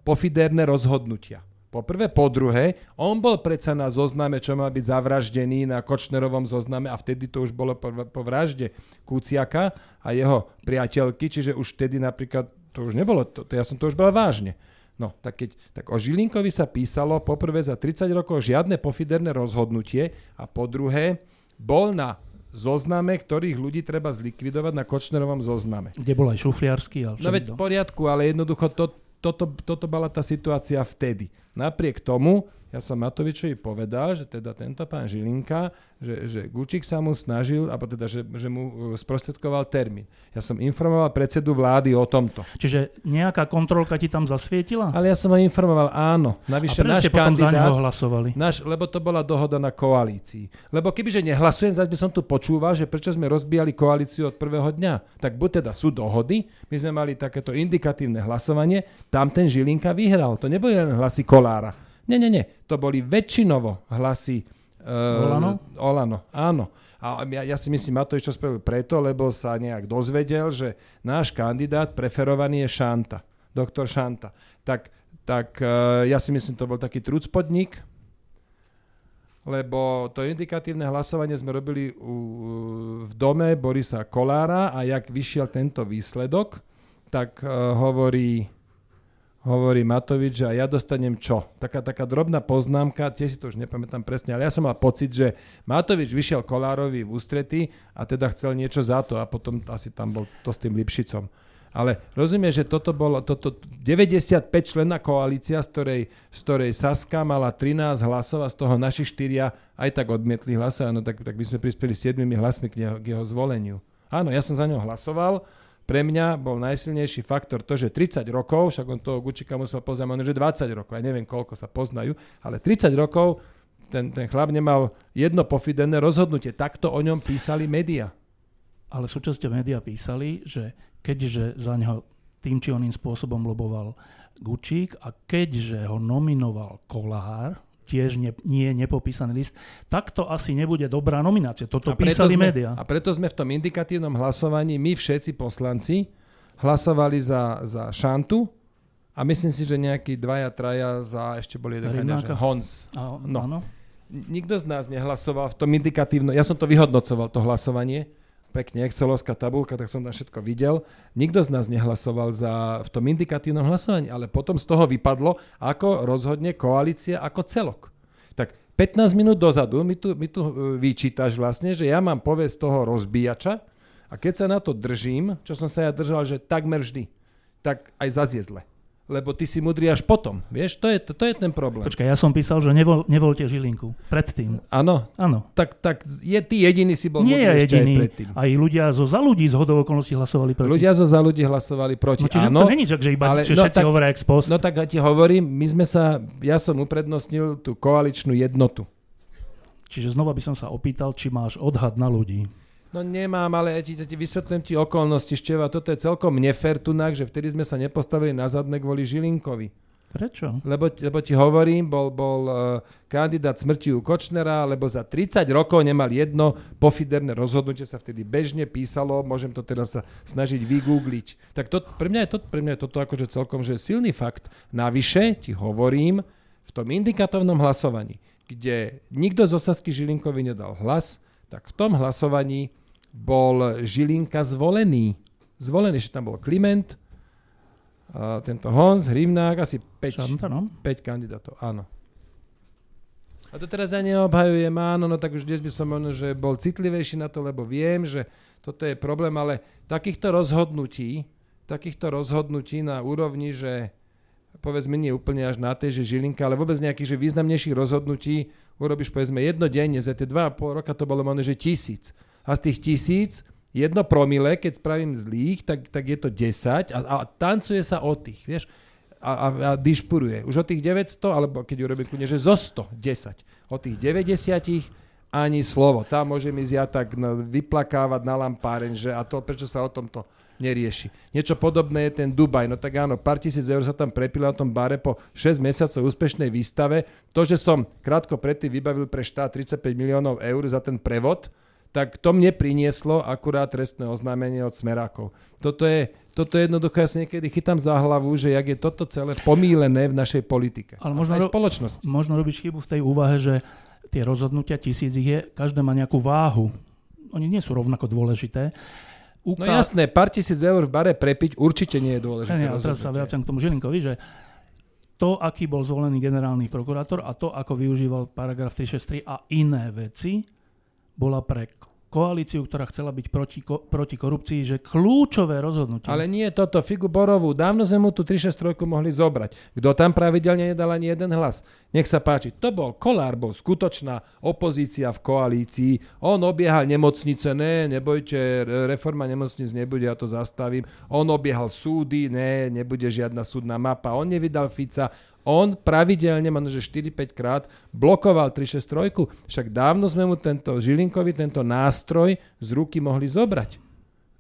pofiderné rozhodnutia. Po prvé, po druhé, on bol predsa na zozname, čo mal byť zavraždený na Kočnerovom zozname a vtedy to už bolo po, po vražde Kuciaka a jeho priateľky, čiže už vtedy napríklad, to už nebolo, to, to ja som to už bol vážne. No, tak, keď, tak o Žilinkovi sa písalo poprvé za 30 rokov žiadne pofiderné rozhodnutie a po druhé, bol na zozname, ktorých ľudí treba zlikvidovať na Kočnerovom zozname. Kde bol aj šufliarsky. Ale no veď v poriadku, ale jednoducho to, toto, toto bola tá situácia vtedy. Napriek tomu ja som Matovičovi povedal, že teda tento pán Žilinka, že, že Gučík sa mu snažil, alebo teda, že, že mu e, sprostredkoval termín. Ja som informoval predsedu vlády o tomto. Čiže nejaká kontrolka ti tam zasvietila? Ale ja som ho informoval, áno. Navyše, A náš potom kandidát, za neho hlasovali? Náš, lebo to bola dohoda na koalícii. Lebo kebyže nehlasujem, zase by som tu počúval, že prečo sme rozbijali koalíciu od prvého dňa. Tak buď teda sú dohody, my sme mali takéto indikatívne hlasovanie, tam ten Žilinka vyhral. To neboli len hlasy Kolára. Nie, nie, nie. To boli väčšinovo hlasy uh, Olano? Olano, áno. A ja, ja si myslím, Matovič čo spravil preto, lebo sa nejak dozvedel, že náš kandidát preferovaný je Šanta, doktor Šanta. Tak, tak uh, ja si myslím, to bol taký trucpodnik, lebo to indikatívne hlasovanie sme robili u, v dome Borisa Kolára a jak vyšiel tento výsledok, tak uh, hovorí hovorí Matovič, že ja dostanem čo? Taká, taká drobná poznámka, tie si to už nepamätám presne, ale ja som mal pocit, že Matovič vyšiel Kolárovi v ústrety a teda chcel niečo za to a potom asi tam bol to s tým Lipšicom. Ale rozumie, že toto bolo toto 95 členná koalícia, z ktorej, z ktorej Saska mala 13 hlasov a z toho naši štyria aj tak odmietli hlasovať, no tak, tak by sme prispeli 7 hlasmi k, neho, k jeho zvoleniu. Áno, ja som za ňo hlasoval, pre mňa bol najsilnejší faktor to, že 30 rokov, však on toho Gučika musel poznať, možno, že 20 rokov, ja neviem koľko sa poznajú, ale 30 rokov ten, ten chlap nemal jedno pofidené rozhodnutie. Takto o ňom písali média. Ale súčasťou média písali, že keďže za neho tým či oným spôsobom loboval Gučík a keďže ho nominoval Kolár, tiež nie, nie je nepopísaný list, tak to asi nebude dobrá nominácia. Toto a písali médiá. A preto sme v tom indikatívnom hlasovaní my všetci poslanci hlasovali za, za Šantu a myslím si, že nejakí dvaja, traja za, ešte boli jeden kandidát, Hons. A, no. Áno. Nikto z nás nehlasoval v tom indikatívnom, ja som to vyhodnocoval, to hlasovanie, pekne excelovská tabulka, tak som tam všetko videl. Nikto z nás nehlasoval za, v tom indikatívnom hlasovaní, ale potom z toho vypadlo, ako rozhodne koalícia ako celok. Tak 15 minút dozadu mi tu, mi tu e, vyčítaš vlastne, že ja mám povesť toho rozbíjača a keď sa na to držím, čo som sa ja držal, že takmer vždy, tak aj zazie zle lebo ty si mudrý až potom. Vieš, to je, to, to je ten problém. Počkaj, ja som písal, že nevol, nevolte Žilinku. Predtým. Áno? Áno. Tak, tak je, ty jediný si bol Nie je jediný. Aj predtým. Aj ľudia zo za ľudí z hodov okolností hlasovali proti. Ľudia zo za ľudí hlasovali proti. No, čiže áno, to není že iba ale, že no, všetci tak, hovoria ex post. No tak ja ti hovorím, my sme sa, ja som uprednostnil tú koaličnú jednotu. Čiže znova by som sa opýtal, či máš odhad na ľudí. No nemám, ale ti, ti vysvetlím ti okolnosti, Števa. Toto je celkom nefer tunak, že vtedy sme sa nepostavili na zadne kvôli Žilinkovi. Prečo? Lebo, lebo ti hovorím, bol, bol uh, kandidát smrti u Kočnera, lebo za 30 rokov nemal jedno pofiderné rozhodnutie, sa vtedy bežne písalo, môžem to teraz sa snažiť vygoogliť. Tak to, pre, mňa je to, pre mňa je toto akože celkom že silný fakt. Navyše ti hovorím, v tom indikatívnom hlasovaní, kde nikto z Osasky Žilinkovi nedal hlas, tak v tom hlasovaní bol Žilinka zvolený. Zvolený, že tam bol Kliment, a tento Hons, Hrimnák, asi 5, Šanta, no? 5 kandidátov, áno. A to teraz ja neobhajujem, áno, no tak už dnes by som možno, že bol citlivejší na to, lebo viem, že toto je problém, ale takýchto rozhodnutí, takýchto rozhodnutí na úrovni, že povedzme nie úplne až na tej, že Žilinka, ale vôbec nejakých že významnejších rozhodnutí urobíš povedzme jednodenne, za tie dva a pol roka to bolo možno, že tisíc a z tých tisíc jedno promile, keď spravím zlých, tak, tak je to 10 a, a tancuje sa o tých, vieš, a, a, a dišpuruje. Už o tých 900, alebo keď urobím kľudne, že zo 100, 10. O tých 90 ani slovo. Tam môže mi ja tak vyplakávať na lampáreň, že a to, prečo sa o tomto nerieši. Niečo podobné je ten Dubaj. No tak áno, pár tisíc eur sa tam prepilo na tom bare po 6 mesiacov úspešnej výstave. To, že som krátko predtým vybavil pre štát 35 miliónov eur za ten prevod, tak to mne prinieslo akurát trestné oznámenie od smerákov. Toto je, toto je jednoducho, ja si niekedy chytám za hlavu, že jak je toto celé pomílené v našej politike. Ale možno, aj spoločnosti. Možno robíš chybu v tej úvahe, že tie rozhodnutia tisíc je, každé má nejakú váhu. Oni nie sú rovnako dôležité. Uká... No jasné, pár tisíc eur v bare prepiť určite nie je dôležité. Nie, teraz sa vraciam k tomu Žilinkovi, že to, aký bol zvolený generálny prokurátor a to, ako využíval paragraf 363 a iné veci, bola pre koalíciu, ktorá chcela byť proti, ko, proti korupcii, že kľúčové rozhodnutie. Ale nie toto, Figu Borovú, dávno sme mu tú 363 mohli zobrať. Kto tam pravidelne nedal ani jeden hlas? Nech sa páči, to bol Kolár, bol skutočná opozícia v koalícii. On obiehal nemocnice, ne, nebojte, reforma nemocnic nebude, ja to zastavím. On obiehal súdy, ne, nebude žiadna súdna mapa. On nevydal Fica, on pravidelne, možno že 4-5 krát, blokoval 363. Však dávno sme mu tento Žilinkovi, tento nástroj z ruky mohli zobrať.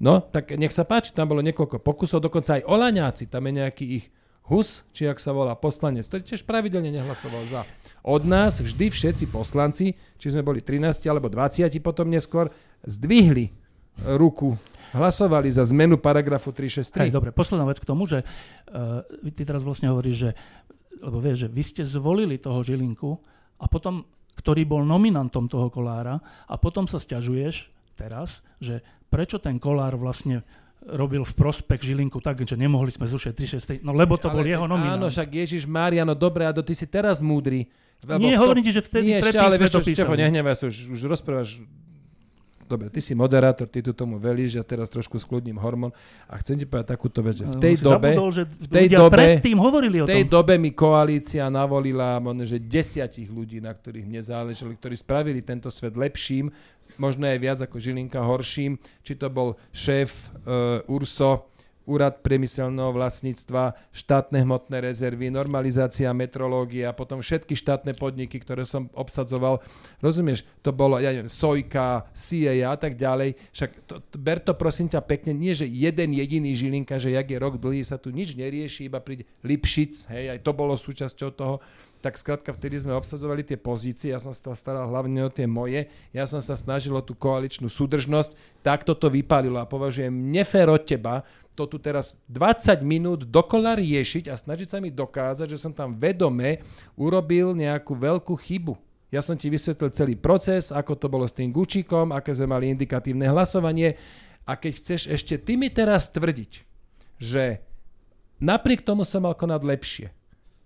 No, tak nech sa páči, tam bolo niekoľko pokusov, dokonca aj Olaňáci, tam je nejaký ich Hus, či ak sa volá poslanec, ktorý tiež pravidelne nehlasoval za. Od nás vždy všetci poslanci, či sme boli 13 alebo 20 potom neskôr, zdvihli ruku, hlasovali za zmenu paragrafu 363. Hej, dobre, posledná vec k tomu, že uh, ty teraz vlastne hovoríš, že lebo vieš, že vy ste zvolili toho Žilinku a potom, ktorý bol nominantom toho Kolára a potom sa stiažuješ teraz, že prečo ten Kolár vlastne robil v prospech Žilinku tak, že nemohli sme zrušiť 363, no lebo to Ale, bol jeho nominant. Áno, však Ježiš Mária, no dobre, a do ty si teraz múdry. Nie, hovorím ti, že vtedy nie, ešte, ale vieš, to písali. Štefo, nehnevaj sa, už, už rozprávaš dobre, ty si moderátor, ty tu tomu velíš, ja teraz trošku skľudním hormón a chcem ti povedať takúto vec, že v tej dobe, zabudol, že v tej dobe, predtým hovorili o v tej dobe mi koalícia navolila možno, že desiatich ľudí, na ktorých mne záležalo, ktorí spravili tento svet lepším, možno aj viac ako Žilinka horším, či to bol šéf uh, Urso, úrad priemyselného vlastníctva, štátne hmotné rezervy, normalizácia metrológie a potom všetky štátne podniky, ktoré som obsadzoval. Rozumieš, to bolo, ja neviem, Sojka, CIA a tak ďalej. Však to, to, ber to prosím ťa pekne, nie že jeden jediný Žilinka, že jak je rok dlhý, sa tu nič nerieši, iba príde Lipšic, hej, aj to bolo súčasťou toho. Tak skrátka vtedy sme obsadzovali tie pozície, ja som sa staral hlavne o tie moje, ja som sa snažil o tú koaličnú súdržnosť, tak toto vypálilo a považujem nefér od teba, to tu teraz 20 minút dokola riešiť a snažiť sa mi dokázať, že som tam vedome urobil nejakú veľkú chybu. Ja som ti vysvetlil celý proces, ako to bolo s tým Gučíkom, aké sme mali indikatívne hlasovanie a keď chceš ešte ty mi teraz tvrdiť, že napriek tomu som mal konať lepšie,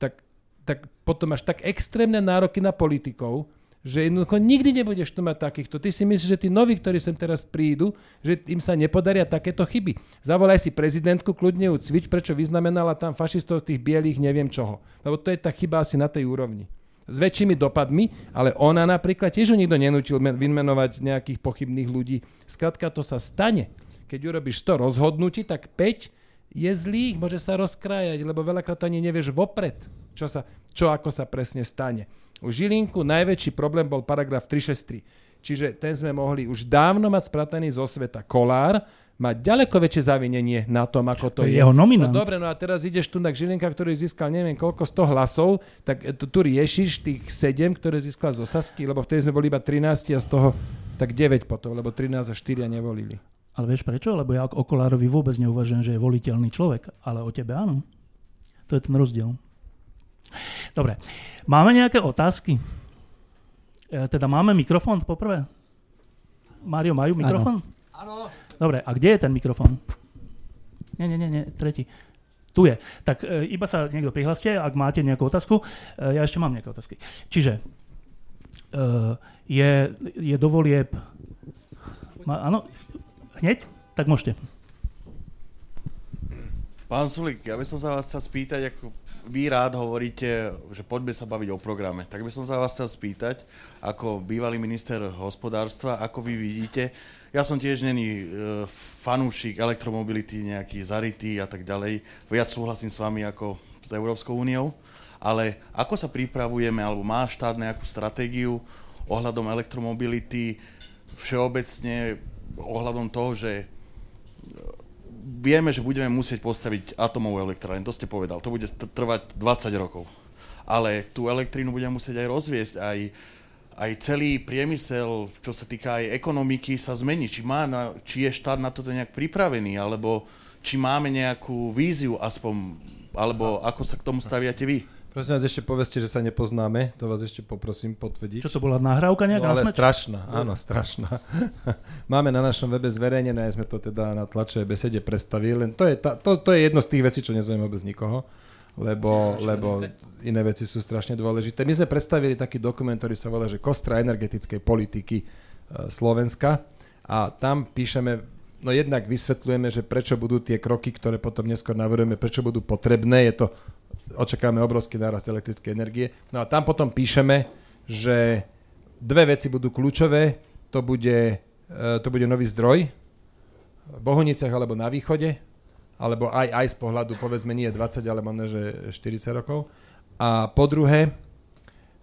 tak, tak potom máš tak extrémne nároky na politikov, že jednoducho nikdy nebudeš tu mať takýchto. Ty si myslíš, že tí noví, ktorí sem teraz prídu, že im sa nepodaria takéto chyby. Zavolaj si prezidentku, kľudne ju cvič, prečo vyznamenala tam fašistov tých bielých neviem čoho. Lebo to je tá chyba asi na tej úrovni. S väčšími dopadmi, ale ona napríklad tiež nikto nenútil vymenovať nejakých pochybných ľudí. Skrátka to sa stane. Keď urobíš 100 rozhodnutí, tak 5 je zlých, môže sa rozkrájať, lebo veľakrát to ani nevieš vopred, čo, sa, čo ako sa presne stane. U Žilinku najväčší problém bol paragraf 363. Čiže ten sme mohli už dávno mať sprataný zo sveta Kolár, mať ďaleko väčšie zavinenie na tom, ako to je. Jeho nominant. No dobre, no a teraz ideš tu na Žilinka, ktorý získal neviem koľko 100 hlasov, tak tu, tu riešiš tých 7, ktoré získal z Osasky, lebo vtedy sme boli iba 13 a z toho tak 9 potom, lebo 13 a 4 nevolili. Ale vieš prečo? Lebo ja o Kolárovi vôbec neuvažujem, že je voliteľný človek, ale o tebe áno. To je ten rozdiel. Dobre. Máme nejaké otázky? E, teda máme mikrofón poprvé? Mario, majú mikrofón? Áno. Dobre, a kde je ten mikrofón? Nie, nie, nie, nie, tretí. Tu je. Tak e, iba sa niekto prihlaste, ak máte nejakú otázku. E, ja ešte mám nejaké otázky. Čiže e, je, je dovolieb... Áno, hneď? Tak môžete. Pán Sulik, ja by som sa vás chcel spýtať, ako vy rád hovoríte, že poďme sa baviť o programe. Tak by som sa vás chcel spýtať, ako bývalý minister hospodárstva, ako vy vidíte, ja som tiež není e, fanúšik elektromobility, nejaký zarytý a tak ďalej. Viac súhlasím s vami ako s Európskou úniou. Ale ako sa pripravujeme, alebo má štát nejakú stratégiu ohľadom elektromobility, všeobecne ohľadom toho, že vieme, že budeme musieť postaviť atomovú elektráreň, to ste povedal, to bude trvať 20 rokov. Ale tú elektrínu budeme musieť aj rozviesť, aj, aj celý priemysel, čo sa týka aj ekonomiky, sa zmení. Či, má na, či je štát na toto nejak pripravený, alebo či máme nejakú víziu aspoň, alebo ako sa k tomu staviate vy. Prosím vás, ešte povedzte, že sa nepoznáme. To vás ešte poprosím potvrdiť. Čo to bola nahrávka nejaká? No, ale strašná, áno, strašná. Máme na našom webe zverejnené, sme to teda na tlačovej besede predstavili. Len to je, ta, to, to je jedno z tých vecí, čo nezaujíma vôbec nikoho lebo, lebo iné veci sú strašne dôležité. My sme predstavili taký dokument, ktorý sa volá, že Kostra energetickej politiky e, Slovenska A tam píšeme, no jednak vysvetľujeme, že prečo budú tie kroky, ktoré potom neskôr navrhujeme, prečo budú potrebné. Je to, očakávame obrovský nárast elektrickej energie. No a tam potom píšeme, že dve veci budú kľúčové. To bude, e, to bude nový zdroj v Bohuniciach alebo na východe, alebo aj, aj z pohľadu, povedzme, nie 20, ale možno, že 40 rokov. A po druhé,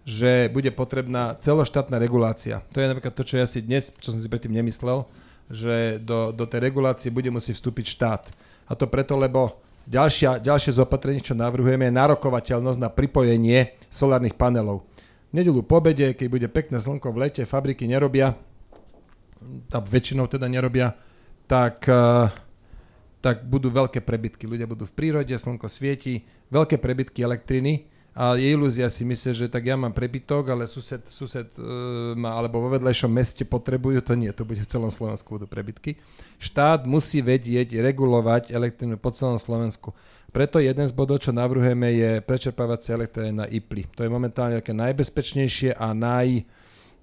že bude potrebná celoštátna regulácia. To je napríklad to, čo ja si dnes, čo som si predtým nemyslel, že do, do tej regulácie bude musieť vstúpiť štát. A to preto, lebo ďalšia, ďalšie zopatrenie, čo navrhujeme, je narokovateľnosť na pripojenie solárnych panelov. Nedelu po obede, keď bude pekné slnko v lete, fabriky nerobia, tam väčšinou teda nerobia, tak uh, tak budú veľké prebytky. Ľudia budú v prírode, slnko svieti, veľké prebytky elektriny a je ilúzia si myslí, že tak ja mám prebytok, ale sused, sused e, má, alebo vo vedlejšom meste potrebujú, to nie, to bude v celom Slovensku budú prebytky. Štát musí vedieť regulovať elektrinu po celom Slovensku. Preto jeden z bodov, čo navrhujeme, je prečerpávacie elektriny na IPLI. To je momentálne také najbezpečnejšie a naj,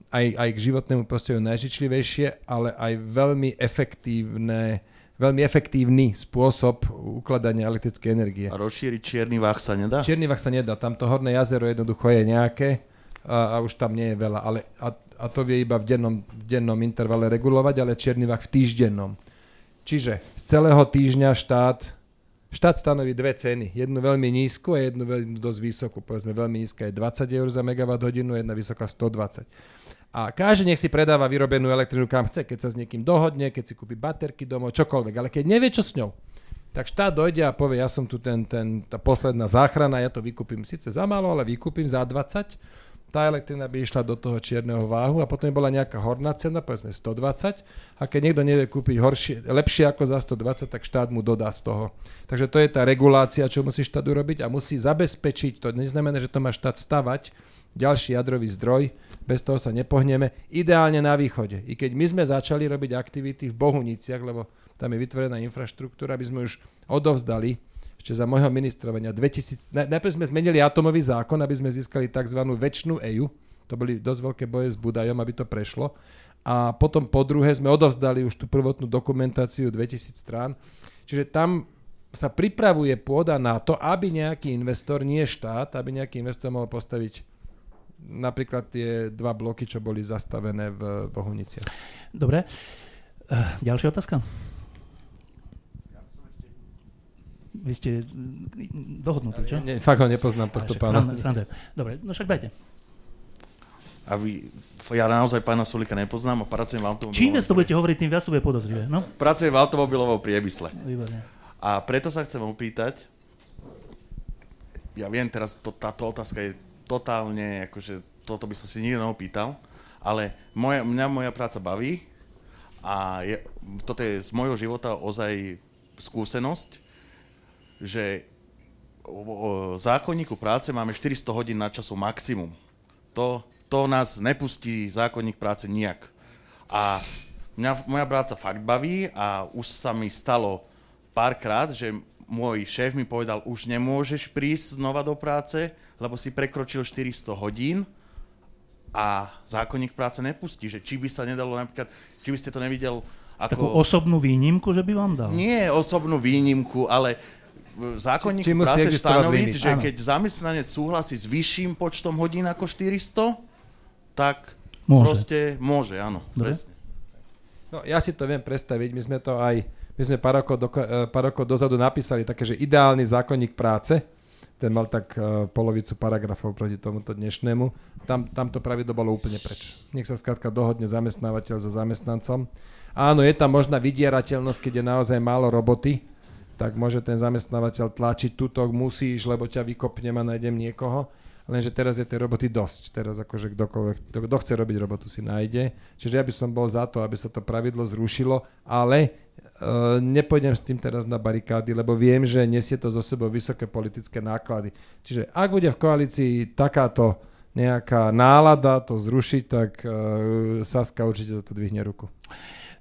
aj, aj k životnému prostrediu najžičlivejšie, ale aj veľmi efektívne veľmi efektívny spôsob ukladania elektrickej energie. A rozšíriť čierny vach sa nedá? Čierny vach sa nedá, tamto horné jazero jednoducho je nejaké a, a už tam nie je veľa, ale a, a to vie iba v dennom, v dennom intervale regulovať, ale čierny vach v týždennom. Čiže z celého týždňa štát Štát stanoví dve ceny. Jednu veľmi nízku a jednu veľmi dosť vysokú. Povedzme, veľmi nízka je 20 eur za megawatt hodinu, jedna vysoká 120 a každý nech si predáva vyrobenú elektrinu kam chce, keď sa s niekým dohodne, keď si kúpi baterky domov, čokoľvek, ale keď nevie, čo s ňou, tak štát dojde a povie, ja som tu ten, ten, tá posledná záchrana, ja to vykúpim síce za málo, ale vykúpim za 20, tá elektrina by išla do toho čierneho váhu a potom by bola nejaká horná cena, povedzme 120 a keď niekto nevie kúpiť horšie, lepšie ako za 120, tak štát mu dodá z toho. Takže to je tá regulácia, čo musí štát urobiť a musí zabezpečiť, to. Neznamená, že to má štát stavať, ďalší jadrový zdroj, bez toho sa nepohneme, ideálne na východe. I keď my sme začali robiť aktivity v Bohuniciach, lebo tam je vytvorená infraštruktúra, aby sme už odovzdali ešte za môjho ministrovania 2000, najprv sme zmenili atomový zákon, aby sme získali tzv. väčšinu EU, to boli dosť veľké boje s Budajom, aby to prešlo. A potom po druhé sme odovzdali už tú prvotnú dokumentáciu 2000 strán. Čiže tam sa pripravuje pôda na to, aby nejaký investor, nie štát, aby nejaký investor mohol postaviť napríklad tie dva bloky, čo boli zastavené v Bohuniciach. Dobre. Uh, ďalšia otázka? Vy ste dohodnutí, čo? Nie, fakt ho nepoznám, tohto pána. Srande, Dobre, no však dajte. A vy, ja naozaj pána Sulika nepoznám a pracujem v automobilovom... Čím viac to budete hovoriť, tým viac to bude podozrivé. No? Pracujem v automobilovom priemysle. Výborne. A preto sa chcem opýtať, ja viem teraz, to, táto otázka je totálne, akože toto by som si nikto neopýtal, ale moja, mňa moja práca baví a je, toto je z môjho života ozaj skúsenosť, že v zákonníku práce máme 400 hodín na času maximum. To, to nás nepustí zákonník práce nijak. A mňa moja práca fakt baví a už sa mi stalo párkrát, že môj šéf mi povedal, už nemôžeš prísť znova do práce, lebo si prekročil 400 hodín a zákonník práce nepustí, že či by sa nedalo napríklad, či by ste to nevidel ako... Takú osobnú výnimku, že by vám dal? Nie osobnú výnimku, ale zákonník práce stanoviť, že ano. keď zamestnanec súhlasí s vyšším počtom hodín ako 400, tak môže. proste môže, áno. Presne. No, ja si to viem predstaviť, my sme to aj, my sme pár rokov, do, eh, pár rokov dozadu napísali také, že ideálny zákonník práce, ten mal tak uh, polovicu paragrafov proti tomuto dnešnému. Tam, tam to pravidlo bolo úplne preč. Nech sa skrátka dohodne zamestnávateľ so zamestnancom. Áno, je tam možná vydierateľnosť, keď je naozaj málo roboty, tak môže ten zamestnávateľ tlačiť tuto, musíš, lebo ťa vykopnem a nájdem niekoho. Lenže teraz je tej roboty dosť. Teraz akože kdokoľvek, kto chce robiť robotu si nájde. Čiže ja by som bol za to, aby sa to pravidlo zrušilo, ale nepôjdem s tým teraz na barikády, lebo viem, že nesie to zo sebou vysoké politické náklady. Čiže ak bude v koalícii takáto nejaká nálada to zrušiť, tak uh, Saska určite za to dvihne ruku.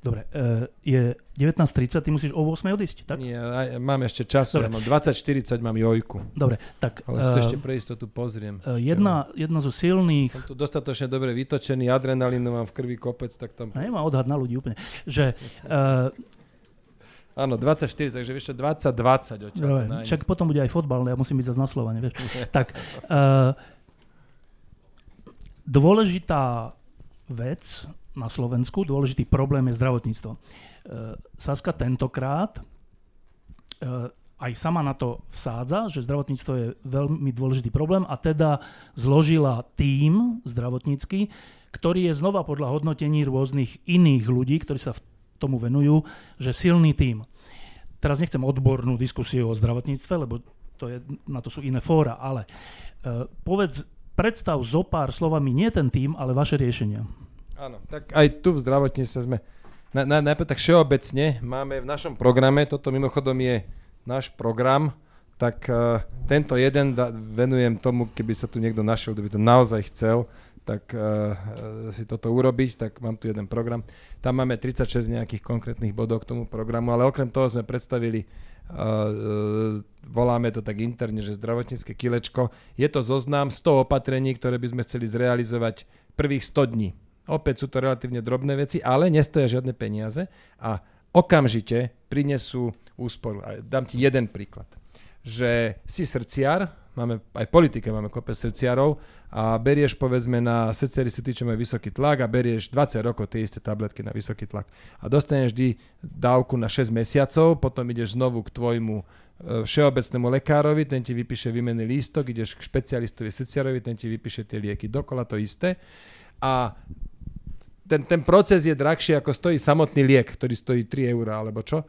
Dobre, e, je 19.30, ty musíš o 8 odísť, tak? Nie, mám ešte ja mám 20.40 mám jojku. Dobre, tak... Ale si to ešte pre istotu pozriem. jedna, jedna zo silných... Som tu dostatočne dobre vytočený, adrenalínu mám v krvi kopec, tak tam... Ne, má odhad na ľudí úplne. Že, uh, Áno, 24, takže vieš čo, 20-20 odtiaľ. dobre, však potom bude aj fotbal, ja musím byť zase na Slovane, vieš. tak, uh, dôležitá vec na Slovensku, dôležitý problém je zdravotníctvo. Uh, Saska tentokrát uh, aj sama na to vsádza, že zdravotníctvo je veľmi dôležitý problém a teda zložila tím zdravotnícky, ktorý je znova podľa hodnotení rôznych iných ľudí, ktorí sa v tomu venujú, že silný tím. Teraz nechcem odbornú diskusiu o zdravotníctve, lebo to je, na to sú iné fóra, ale uh, povedz, predstav zo pár slovami nie ten tím, ale vaše riešenia. Áno, tak aj tu v zdravotníctve sme, na, na, najprv tak všeobecne, máme v našom programe, toto mimochodom je náš program, tak uh, tento jeden da, venujem tomu, keby sa tu niekto našiel, kto by to naozaj chcel, tak uh, si toto urobiť, tak mám tu jeden program. Tam máme 36 nejakých konkrétnych bodov k tomu programu, ale okrem toho sme predstavili, uh, uh, voláme to tak interne, že zdravotnícke kilečko. Je to zoznam 100 opatrení, ktoré by sme chceli zrealizovať prvých 100 dní. Opäť sú to relatívne drobné veci, ale nestoja žiadne peniaze a okamžite prinesú úsporu. A dám ti jeden príklad. Že si srdciar, máme, aj v politike máme kopec srdciarov a berieš povedzme na srdciari sú tí, čo majú vysoký tlak a berieš 20 rokov tie isté tabletky na vysoký tlak a dostaneš vždy dávku na 6 mesiacov, potom ideš znovu k tvojmu e, všeobecnému lekárovi, ten ti vypíše výmenný lístok, ideš k špecialistovi srdciarovi, ten ti vypíše tie lieky dokola, to isté. A ten, ten proces je drahší ako stojí samotný liek, ktorý stojí 3 eur alebo čo.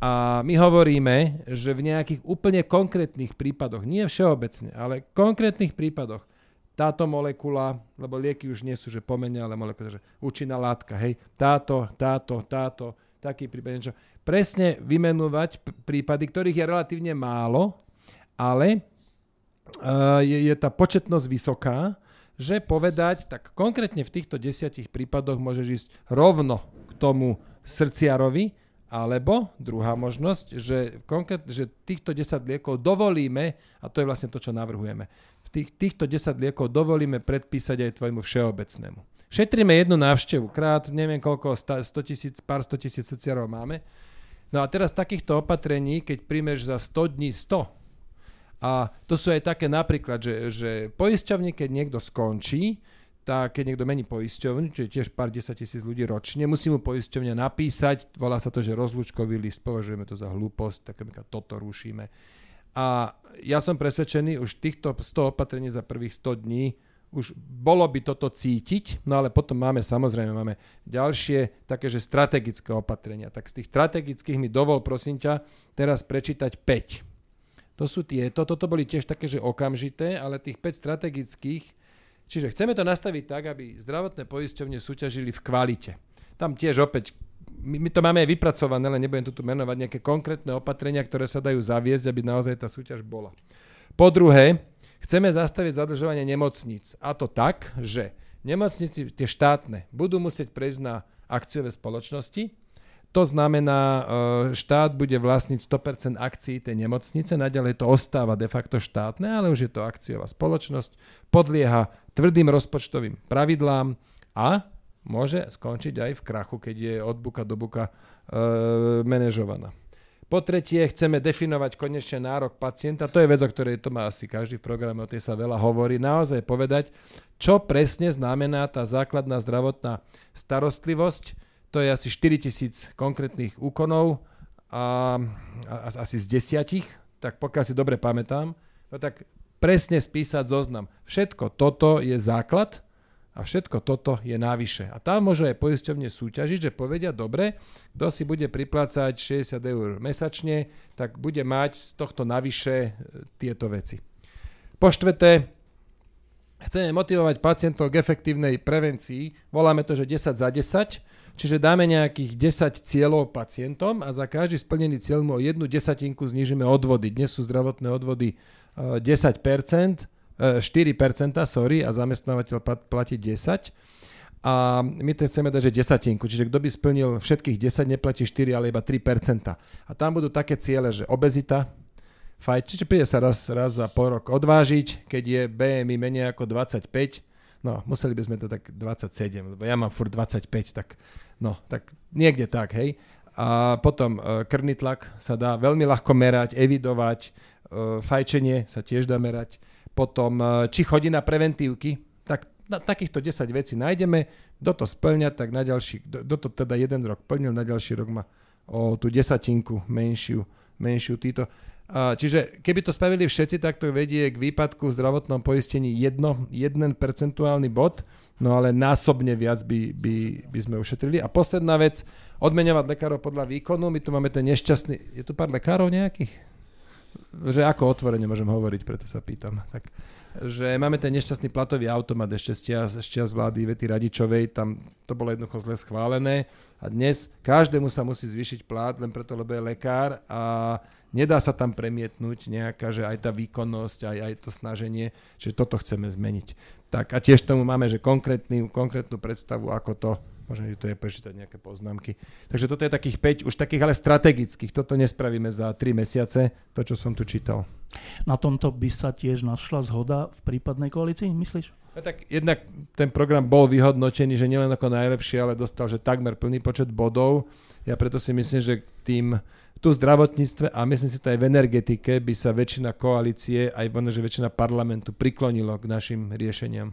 A my hovoríme, že v nejakých úplne konkrétnych prípadoch, nie všeobecne, ale konkrétnych prípadoch, táto molekula, lebo lieky už nie sú, že pomenia, ale molekula, že účinná látka, hej, táto, táto, táto, taký prípad, niečo. Presne vymenúvať p- prípady, ktorých je relatívne málo, ale uh, je, je tá početnosť vysoká, že povedať, tak konkrétne v týchto desiatich prípadoch môžeš ísť rovno k tomu srdciarovi, alebo druhá možnosť, že, konkrét, že týchto 10 liekov dovolíme, a to je vlastne to, čo navrhujeme, v tých, týchto 10 liekov dovolíme predpísať aj tvojmu všeobecnému. Šetríme jednu návštevu, krát neviem koľko, 100 tisíc, pár 100 tisíc srdciarov máme. No a teraz takýchto opatrení, keď príjmeš za 100 dní 100, a to sú aj také napríklad, že, že poisťovne, keď niekto skončí, tak keď niekto mení poisťovňu, čo je tiež pár 10 tisíc ľudí ročne, musí mu poisťovňa napísať, volá sa to, že rozlúčkový list, považujeme to za hlúposť, tak toto rušíme. A ja som presvedčený, už týchto 100 opatrení za prvých 100 dní, už bolo by toto cítiť, no ale potom máme samozrejme, máme ďalšie také, že strategické opatrenia. Tak z tých strategických mi dovol, prosím ťa, teraz prečítať 5. To sú tieto, toto boli tiež také, že okamžité, ale tých 5 strategických, čiže chceme to nastaviť tak, aby zdravotné poisťovne súťažili v kvalite. Tam tiež opäť, my, my to máme aj vypracované, ale nebudem tu menovať nejaké konkrétne opatrenia, ktoré sa dajú zaviesť, aby naozaj tá súťaž bola. Po druhé, chceme zastaviť zadržovanie nemocníc. A to tak, že nemocnici, tie štátne, budú musieť prejsť na akciové spoločnosti, to znamená, e, štát bude vlastniť 100% akcií tej nemocnice, naďalej to ostáva de facto štátne, ale už je to akciová spoločnosť, podlieha tvrdým rozpočtovým pravidlám a môže skončiť aj v krachu, keď je od buka do buka e, manažovaná. Po tretie, chceme definovať konečne nárok pacienta. To je vec, o ktorej to má asi každý v programe, o tej sa veľa hovorí. Naozaj povedať, čo presne znamená tá základná zdravotná starostlivosť, to je asi 4000 konkrétnych úkonov a, a asi z desiatich, tak pokiaľ si dobre pamätám, no tak presne spísať zoznam. Všetko toto je základ a všetko toto je návyše. A tam môže aj poisťovne súťažiť, že povedia, dobre, kto si bude priplácať 60 eur mesačne, tak bude mať z tohto navyše e, tieto veci. Po štvrté, chceme motivovať pacientov k efektívnej prevencii. Voláme to, že 10 za 10 Čiže dáme nejakých 10 cieľov pacientom a za každý splnený cieľ mu o jednu desatinku znižíme odvody. Dnes sú zdravotné odvody 10%, 4%, sorry, a zamestnávateľ platí 10%. a my to chceme dať, že desatinku. Čiže kto by splnil všetkých 10, neplatí 4, ale iba 3%. A tam budú také ciele, že obezita, fajč, čiže príde sa raz, raz za pol rok odvážiť, keď je BMI menej ako 25, no museli by sme to tak 27, lebo ja mám furt 25, tak no, tak niekde tak, hej. A potom e, krvný tlak sa dá veľmi ľahko merať, evidovať, e, fajčenie sa tiež dá merať, potom e, či chodí na preventívky, tak na takýchto 10 vecí nájdeme, kto to splňa, tak na ďalší, kto to teda jeden rok plnil, na ďalší rok má o tú desatinku menšiu, menšiu títo. Čiže keby to spravili všetci, tak to vedie k výpadku v zdravotnom poistení jedno, jeden percentuálny bod, no ale násobne viac by, by, by sme ušetrili. A posledná vec, odmeňovať lekárov podľa výkonu. My tu máme ten nešťastný... Je tu pár lekárov nejakých? Že ako otvorene môžem hovoriť, preto sa pýtam. Tak že máme ten nešťastný platový automat ešte z čias, z vlády Vety Radičovej, tam to bolo jednoducho zle schválené a dnes každému sa musí zvýšiť plat len preto, lebo je lekár a nedá sa tam premietnúť nejaká, že aj tá výkonnosť, aj, aj to snaženie, že toto chceme zmeniť. Tak a tiež tomu máme, že konkrétnu, konkrétnu predstavu, ako to Môžem to je prečítať nejaké poznámky. Takže toto je takých 5, už takých ale strategických. Toto nespravíme za 3 mesiace, to, čo som tu čítal. Na tomto by sa tiež našla zhoda v prípadnej koalícii, myslíš? No tak jednak ten program bol vyhodnotený, že nielen ako najlepší, ale dostal, že takmer plný počet bodov. Ja preto si myslím, že tým tu v zdravotníctve a myslím si to aj v energetike by sa väčšina koalície, aj možno, že väčšina parlamentu priklonilo k našim riešeniam.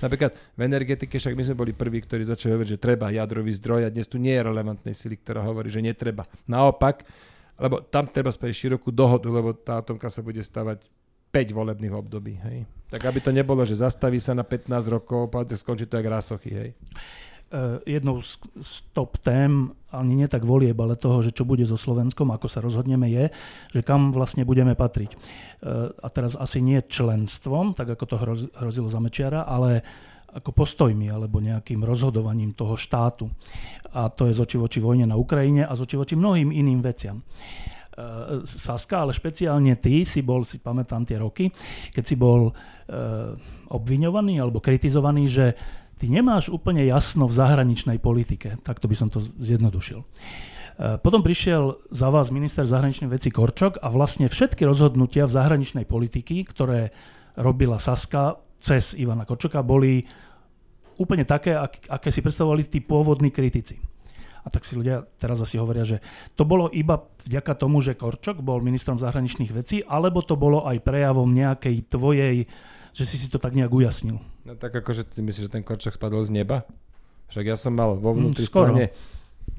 Napríklad v energetike však my sme boli prví, ktorí začali hovoriť, že treba jadrový zdroj a dnes tu nie je relevantnej sily, ktorá hovorí, že netreba. Naopak, lebo tam treba spraviť širokú dohodu, lebo tá atomka sa bude stavať 5 volebných období. Hej. Tak aby to nebolo, že zastaví sa na 15 rokov, skončí to jak rásochy. Hej. Uh, jednou z, z top tém, ani nie tak volieb, ale toho, že čo bude so Slovenskom, ako sa rozhodneme, je, že kam vlastne budeme patriť. Uh, a teraz asi nie členstvom, tak ako to hroz, hrozilo za Mečiara, ale ako postojmi alebo nejakým rozhodovaním toho štátu. A to je z oči voči vojne na Ukrajine a z oči voči mnohým iným veciam. Uh, Saska, ale špeciálne ty si bol, si pamätám tie roky, keď si bol obviňovaný alebo kritizovaný, že ty nemáš úplne jasno v zahraničnej politike. Takto by som to zjednodušil. E, potom prišiel za vás minister zahraničných vecí Korčok a vlastne všetky rozhodnutia v zahraničnej politiky, ktoré robila Saska cez Ivana Korčoka, boli úplne také, aké si predstavovali tí pôvodní kritici. A tak si ľudia teraz asi hovoria, že to bolo iba vďaka tomu, že Korčok bol ministrom zahraničných vecí, alebo to bolo aj prejavom nejakej tvojej že si si to tak nejak ujasnil. No tak akože ty myslíš, že ten korčok spadol z neba? Však ja som mal vo vnútri mm, strane...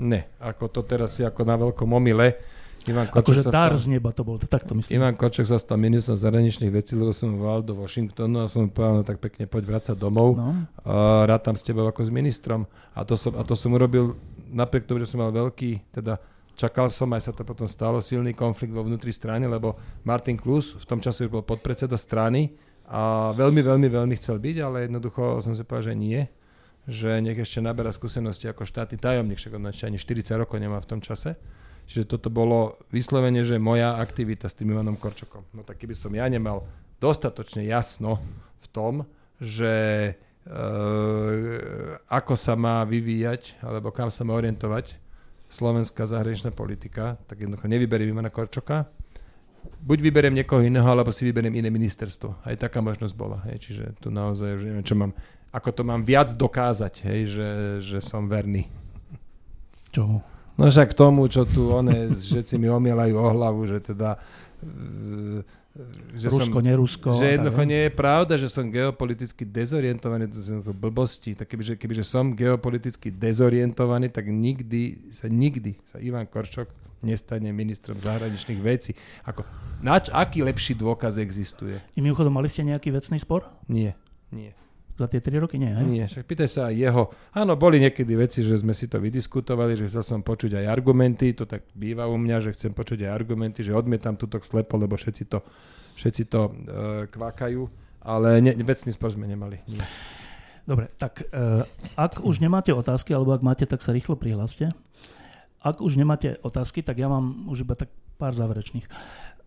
Ne, ako to teraz si ako na veľkom omyle. Ivan Kočok akože dar z neba to bol, tak to myslím. Ivan Kočok sa stal ministrom zahraničných vecí, lebo som volal do Washingtonu a som mu povedal, no tak pekne poď vrácať domov. No. A rád tam s tebou ako s ministrom. A to som, a to som urobil napriek tomu, že som mal veľký, teda čakal som, aj sa to potom stalo, silný konflikt vo vnútri strany, lebo Martin Klus v tom čase bol podpredseda strany a veľmi, veľmi, veľmi chcel byť, ale jednoducho som si povedal, že nie. Že nech ešte naberá skúsenosti ako štátny tajomník, však on ešte ani 40 rokov nemá v tom čase. Čiže toto bolo vyslovene, že moja aktivita s tým Ivanom Korčokom. No tak keby som ja nemal dostatočne jasno v tom, že e, ako sa má vyvíjať, alebo kam sa má orientovať slovenská zahraničná politika, tak jednoducho nevyberiem Ivana Korčoka, buď vyberiem niekoho iného, alebo si vyberiem iné ministerstvo. Aj taká možnosť bola. Hej. Čiže tu naozaj, že neviem, čo mám, ako to mám viac dokázať, hej, že, že som verný. Čomu? No však tomu, čo tu one, že si mi omielajú o hlavu, že teda že Rusko, som, nerusko. Že jednoducho nie je pravda, že som geopoliticky dezorientovaný, to sú blbosti. Tak kebyže, kebyže som geopoliticky dezorientovaný, tak nikdy sa, nikdy sa Ivan Korčok nestane ministrom zahraničných vecí. Ako, nač, aký lepší dôkaz existuje? I mimochodom, mali ste nejaký vecný spor? Nie, nie. Za tie 3 roky nie, hej? Nie, však pýtaj sa aj jeho. Áno, boli niekedy veci, že sme si to vydiskutovali, že chcel som počuť aj argumenty, to tak býva u mňa, že chcem počuť aj argumenty, že odmietam túto slepo, lebo všetci to, všetci to uh, kvákajú, ale ne, vecný spor sme nemali. Nie. Dobre, tak uh, ak už nemáte otázky, alebo ak máte, tak sa rýchlo prihláste. Ak už nemáte otázky, tak ja mám už iba tak pár záverečných.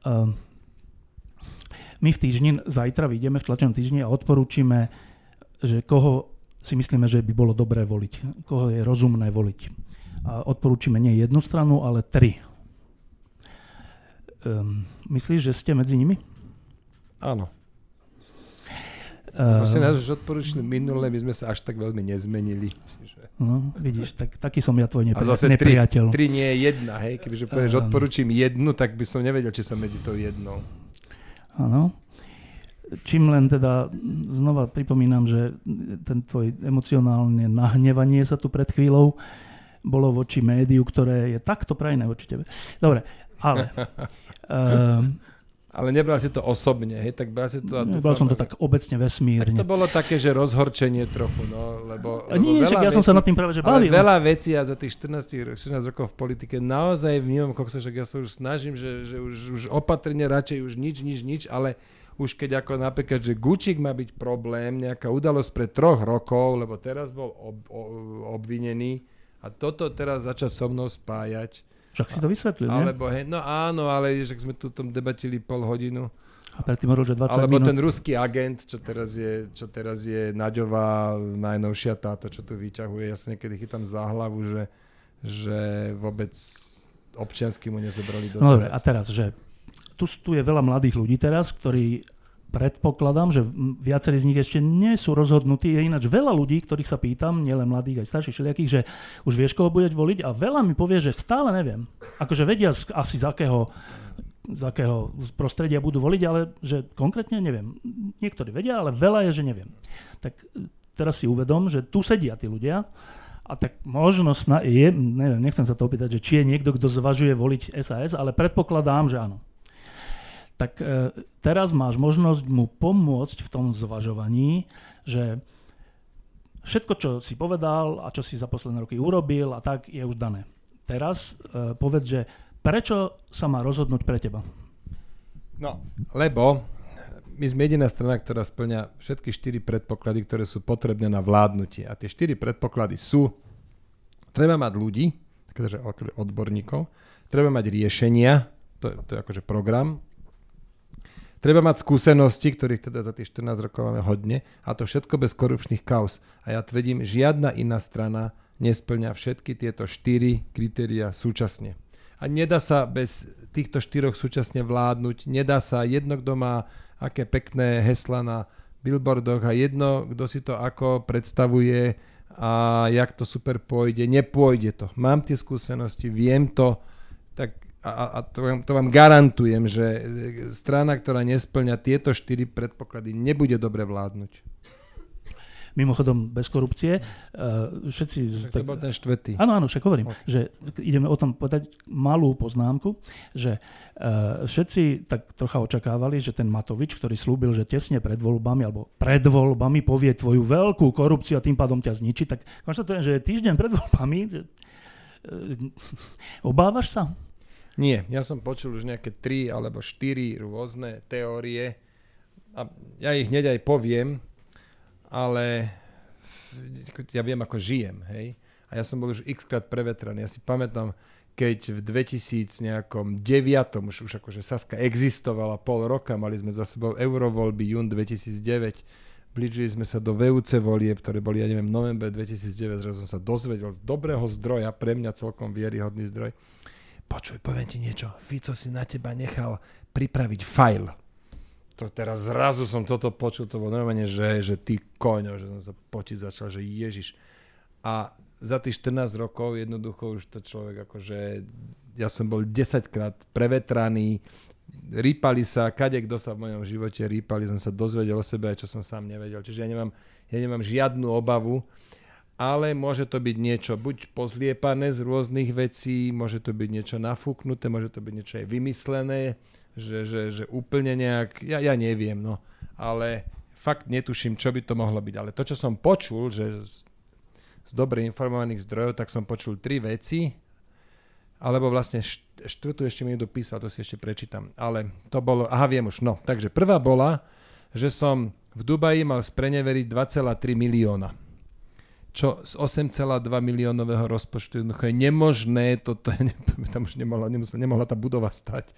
Um, my v týždni, zajtra vyjdeme v tlačenom týždni a odporúčime, že koho si myslíme, že by bolo dobré voliť, koho je rozumné voliť. A odporúčime nie jednu stranu, ale tri. Um, myslíš, že ste medzi nimi? Áno. Si nás už odporúčili minule, my sme sa až tak veľmi nezmenili. No, vidíš, tak, taký som ja tvoj nepri- A zase nepriateľ. Tri, tri nie je jedna, hej? Kebyže povieš, uh, odporúčim jednu, tak by som nevedel, či som medzi tou jednou. Áno. Čím len teda znova pripomínam, že ten tvoj emocionálne nahnevanie sa tu pred chvíľou bolo voči médiu, ktoré je takto prajné voči tebe. Dobre, ale... Uh, Ale nebral si to osobne, hej? Tak bral si to... Nebral som to tak obecne vesmírne. Tak to bolo také, že rozhorčenie trochu, no, lebo... A nie, lebo ja som sa nad tým práve že bavil. veľa vecí a za tých 14, 14 rokov v politike naozaj vnímam, kokso, že ja sa už snažím, že, že už, už opatrne radšej už nič, nič, nič, ale už keď ako napríklad, že Gučík má byť problém, nejaká udalosť pred troch rokov, lebo teraz bol ob, ob, obvinený a toto teraz začať so mnou spájať, však si to vysvetlil, Alebo, hej, no áno, ale že sme tu tom debatili pol hodinu. A predtým hovoril, že 20 Alebo minút. ten ruský agent, čo teraz je, čo teraz je Naďová, najnovšia táto, čo tu vyťahuje. Ja sa niekedy chytám za hlavu, že, že vôbec občiansky mu nezobrali do No dobre, a teraz, že tu, tu je veľa mladých ľudí teraz, ktorí predpokladám, že viacerí z nich ešte nie sú rozhodnutí. Je ináč veľa ľudí, ktorých sa pýtam, nielen mladých, aj starších, všelijakých, že už vieš, koho budeš voliť a veľa mi povie, že stále neviem. Akože vedia asi z akého z akého prostredia budú voliť, ale že konkrétne neviem. Niektorí vedia, ale veľa je, že neviem. Tak e, teraz si uvedom, že tu sedia tí ľudia a tak možno sna- je, neviem, nechcem sa to opýtať, že či je niekto, kto zvažuje voliť SAS, ale predpokladám, že áno tak e, teraz máš možnosť mu pomôcť v tom zvažovaní, že všetko, čo si povedal a čo si za posledné roky urobil a tak je už dané. Teraz e, povedz, že prečo sa má rozhodnúť pre teba? No, lebo my sme jediná strana, ktorá splňa všetky štyri predpoklady, ktoré sú potrebné na vládnutie. A tie štyri predpoklady sú, treba mať ľudí, takže odborníkov, treba mať riešenia, to je, to je akože program, Treba mať skúsenosti, ktorých teda za tých 14 rokov máme hodne, a to všetko bez korupčných kauz. A ja tvrdím, žiadna iná strana nesplňa všetky tieto štyri kritéria súčasne. A nedá sa bez týchto štyroch súčasne vládnuť, nedá sa jedno, kto má aké pekné hesla na billboardoch a jedno, kto si to ako predstavuje a jak to super pôjde, nepôjde to. Mám tie skúsenosti, viem to, tak a, a to, vám, to vám garantujem, že strana, ktorá nesplňa tieto štyri predpoklady, nebude dobre vládnuť. Mimochodom, bez korupcie. Uh, všetci... Tak, tak, to bol ten štvrtý. Áno, áno, však hovorím, okay. že ideme o tom povedať malú poznámku, že uh, všetci tak trocha očakávali, že ten Matovič, ktorý slúbil, že tesne pred voľbami alebo pred voľbami povie tvoju veľkú korupciu a tým pádom ťa zničí, tak konštatujem, že týždeň pred voľbami obávaš sa? Nie, ja som počul už nejaké tri alebo štyri rôzne teórie a ja ich hneď aj poviem, ale ja viem, ako žijem, hej. A ja som bol už x krát prevetraný. Ja si pamätám, keď v 2000 nejakom 9. už, už akože Saska existovala pol roka, mali sme za sebou eurovoľby jún 2009, blížili sme sa do VUC volieb, ktoré boli, ja neviem, november 2009, zrazu som sa dozvedel z dobrého zdroja, pre mňa celkom vieryhodný zdroj, počuj, poviem ti niečo, Fico si na teba nechal pripraviť file. To teraz zrazu som toto počul, to bolo normálne, že, že ty koňo, že som sa potiť začal, že Ježiš. A za tých 14 rokov jednoducho už to človek akože, ja som bol 10 krát prevetraný, rýpali sa, kade kto sa v mojom živote rýpali, som sa dozvedel o sebe, čo som sám nevedel. Čiže ja nemám, ja nemám žiadnu obavu ale môže to byť niečo buď pozliepané z rôznych vecí, môže to byť niečo nafúknuté, môže to byť niečo aj vymyslené, že, že, že úplne nejak, ja, ja neviem, no, ale fakt netuším, čo by to mohlo byť. Ale to, čo som počul, že z, z dobre informovaných zdrojov, tak som počul tri veci, alebo vlastne štvrtú ešte mi niekto písal, to si ešte prečítam. Ale to bolo, aha, viem už, no. Takže prvá bola, že som v Dubaji mal spreneveriť 2,3 milióna čo z 8,2 miliónového rozpočtu jednoducho je nemožné, toto je, tam už nemohla, nemohla, nemohla tá budova stať.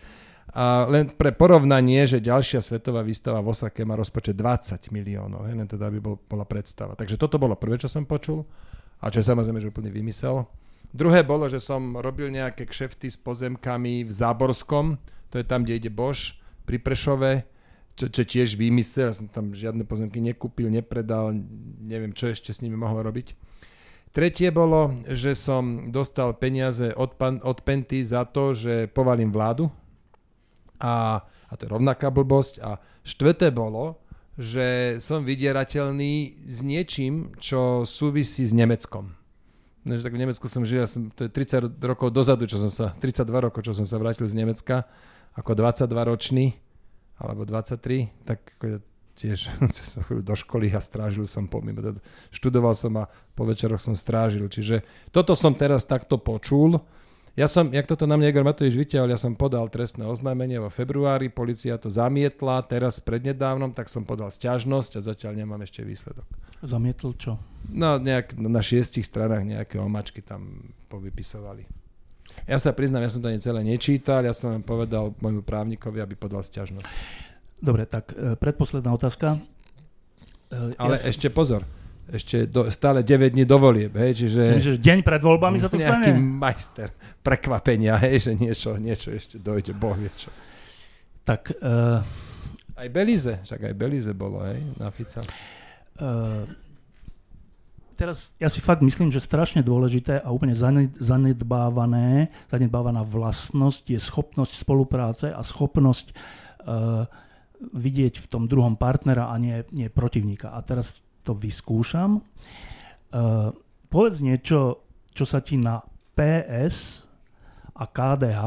A len pre porovnanie, že ďalšia svetová výstava v Osake má rozpočet 20 miliónov, hej, len teda by bol, bola predstava. Takže toto bolo prvé, čo som počul a čo je samozrejme, že úplne vymysel. Druhé bolo, že som robil nejaké kšefty s pozemkami v Záborskom, to je tam, kde ide Bož, pri Prešove, čo, čo tiež vymysel, ja som tam žiadne pozemky nekúpil, nepredal, neviem, čo ešte s nimi mohlo robiť. Tretie bolo, že som dostal peniaze od, pan, od Penty za to, že povalím vládu, a, a to je rovnaká blbosť. A štvrté bolo, že som vydierateľný s niečím, čo súvisí s Nemeckom. No, že tak v Nemecku som žil, ja som, to je 30 rokov dozadu, čo som sa, 32 rokov, čo som sa vrátil z Nemecka, ako 22 ročný, alebo 23, tak tiež do školy a strážil som pomimo. Študoval som a po večeroch som strážil. Čiže toto som teraz takto počul ja som, jak toto na mňa Igor Matovič vyťahol, ja som podal trestné oznámenie vo februári, policia to zamietla, teraz prednedávnom, tak som podal sťažnosť a zatiaľ nemám ešte výsledok. Zamietl čo? No, nejak na šiestich stranách nejaké omačky tam povypisovali. Ja sa priznám, ja som to ani celé nečítal, ja som len povedal môjmu právnikovi, aby podal sťažnosť. Dobre, tak e, predposledná otázka. E, Ale ja ešte pozor, ešte do, stále 9 dní do volieb, hej, čiže... Že deň pred voľbami sa to stane? Nejaký majster prekvapenia, hej, že niečo, niečo ešte dojde, boh vie čo. Tak... Uh, aj Belize, však aj Belize bolo, hej, na Fica. Uh, teraz ja si fakt myslím, že strašne dôležité a úplne zanedbávané, zanedbávaná vlastnosť je schopnosť spolupráce a schopnosť uh, vidieť v tom druhom partnera a nie, nie protivníka. A teraz to vyskúšam. Uh, povedz niečo, čo sa ti na PS a KDH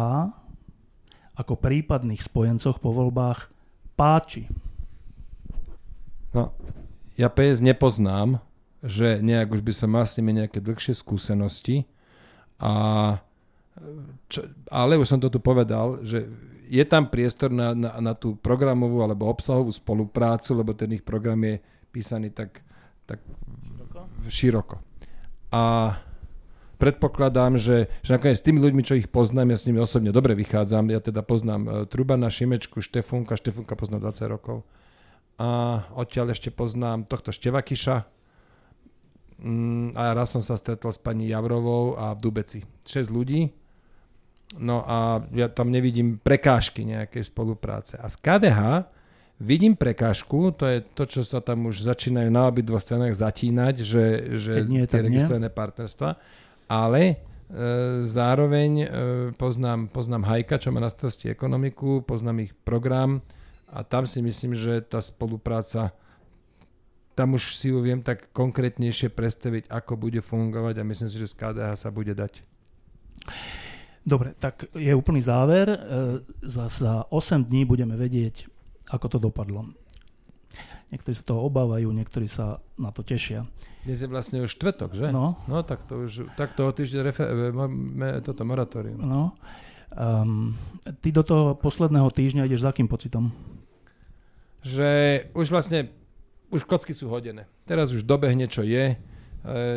ako prípadných spojencoch po voľbách páči. No, ja PS nepoznám, že nejak už by som mal s nimi nejaké dlhšie skúsenosti, a, čo, ale už som to tu povedal, že je tam priestor na, na, na tú programovú alebo obsahovú spoluprácu, lebo ten ich program je písaný tak tak široko. A predpokladám, že, že nakoniec s tými ľuďmi, čo ich poznám, ja s nimi osobne dobre vychádzam, ja teda poznám uh, Trubana, Šimečku, Štefunka, Štefunka poznám 20 rokov. A odtiaľ ešte poznám tohto Števakiša mm, a raz som sa stretol s pani Javrovou a v Dubeci. 6 ľudí, no a ja tam nevidím prekážky nejakej spolupráce. A z KDH Vidím prekážku, to je to, čo sa tam už začínajú na obidvoch stranách zatínať, že, že nie, tie registrované partnerstva, ale e, zároveň e, poznám, poznám Hajka, čo má na starosti ekonomiku, poznám ich program a tam si myslím, že tá spolupráca tam už si ju viem tak konkrétnejšie predstaviť, ako bude fungovať a myslím si, že z KDH sa bude dať. Dobre, tak je úplný záver. E, za, za 8 dní budeme vedieť, ako to dopadlo. Niektorí sa toho obávajú, niektorí sa na to tešia. Dnes je vlastne už štvrtok, že? No. No, tak to už, tak toho týždeň refe, máme toto moratórium. No. Um, ty do toho posledného týždňa ideš za akým pocitom? Že už vlastne, už kocky sú hodené. Teraz už dobehne, čo je. E,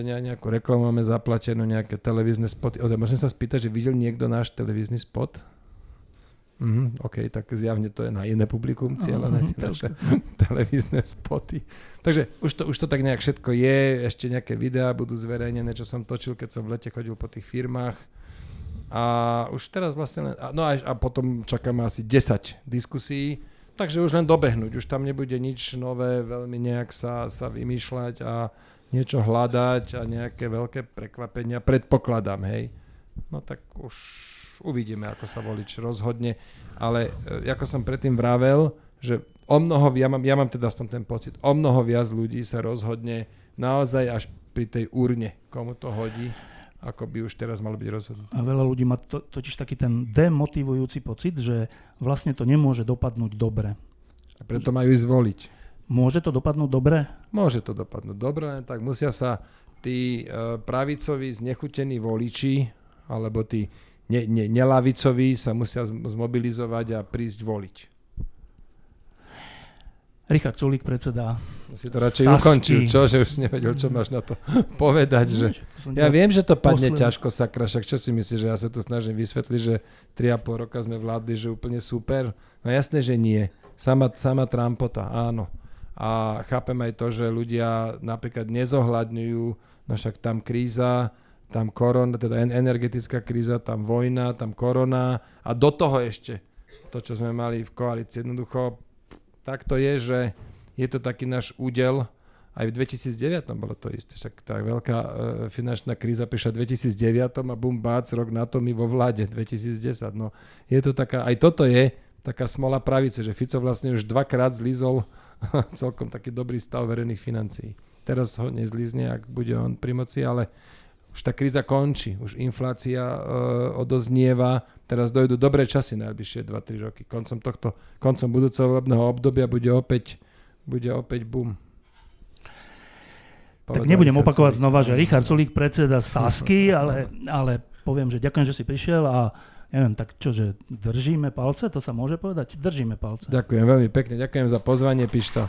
nejakú reklamu máme zaplatenú, nejaké televízne spoty. Ozaj, môžem sa spýtať, že videl niekto náš televízny spot? Mm, OK, tak zjavne to je na iné publikum cieľané, tie naše televízne spoty. Takže už to, už to tak nejak všetko je, ešte nejaké videá budú zverejnené, čo som točil, keď som v lete chodil po tých firmách. A už teraz vlastne no a, a potom čakáme asi 10 diskusí, takže už len dobehnúť, už tam nebude nič nové, veľmi nejak sa, sa vymýšľať a niečo hľadať a nejaké veľké prekvapenia, predpokladám, hej. No tak už uvidíme, ako sa volič rozhodne, ale e, ako som predtým vravel, že o mnoho, ja mám, ja mám teda aspoň ten pocit, o mnoho viac ľudí sa rozhodne naozaj až pri tej urne, komu to hodí, ako by už teraz malo byť rozhodnuté. A veľa ľudí má to, totiž taký ten demotivujúci pocit, že vlastne to nemôže dopadnúť dobre. A preto majú ísť voliť. Môže to dopadnúť dobre? Môže to dopadnúť dobre, tak musia sa tí uh, pravicoví znechutení voliči, alebo tí ne, ne, nelavicoví sa musia zmobilizovať a prísť voliť. Richard Sulík, predseda si to radšej Sasky. ukončil, čo? Že už nevedel, čo máš na to povedať. Že... Ja viem, že to padne posledný. ťažko, sakra, však čo si myslíš, že ja sa tu snažím vysvetliť, že 3,5 roka sme vládli, že úplne super. No jasné, že nie. Sama, sama Trumpota, áno. A chápem aj to, že ľudia napríklad nezohľadňujú, no však tam kríza, tam korona, teda energetická kríza, tam vojna, tam korona a do toho ešte to, čo sme mali v koalícii. Jednoducho tak to je, že je to taký náš údel, aj v 2009 bolo to isté, však tá veľká e, finančná kríza prišla v 2009 a bum bác, rok na to my vo vláde 2010. No, je to taká, aj toto je taká smola pravice, že Fico vlastne už dvakrát zlízol celkom taký dobrý stav verejných financií. Teraz ho nezlízne, ak bude on pri moci, ale už tá kríza končí, už inflácia e, odoznieva, teraz dojdú dobré časy najbližšie 2-3 roky. Koncom, tohto, koncom budúceho volebného obdobia bude opäť bude opäť boom. tak nebudem Richard opakovať Sulík. znova, že Richard Sulík predseda Sasky, ale, ale poviem, že ďakujem, že si prišiel a neviem, tak čo, že držíme palce, to sa môže povedať? Držíme palce. Ďakujem veľmi pekne, ďakujem za pozvanie, Pišto.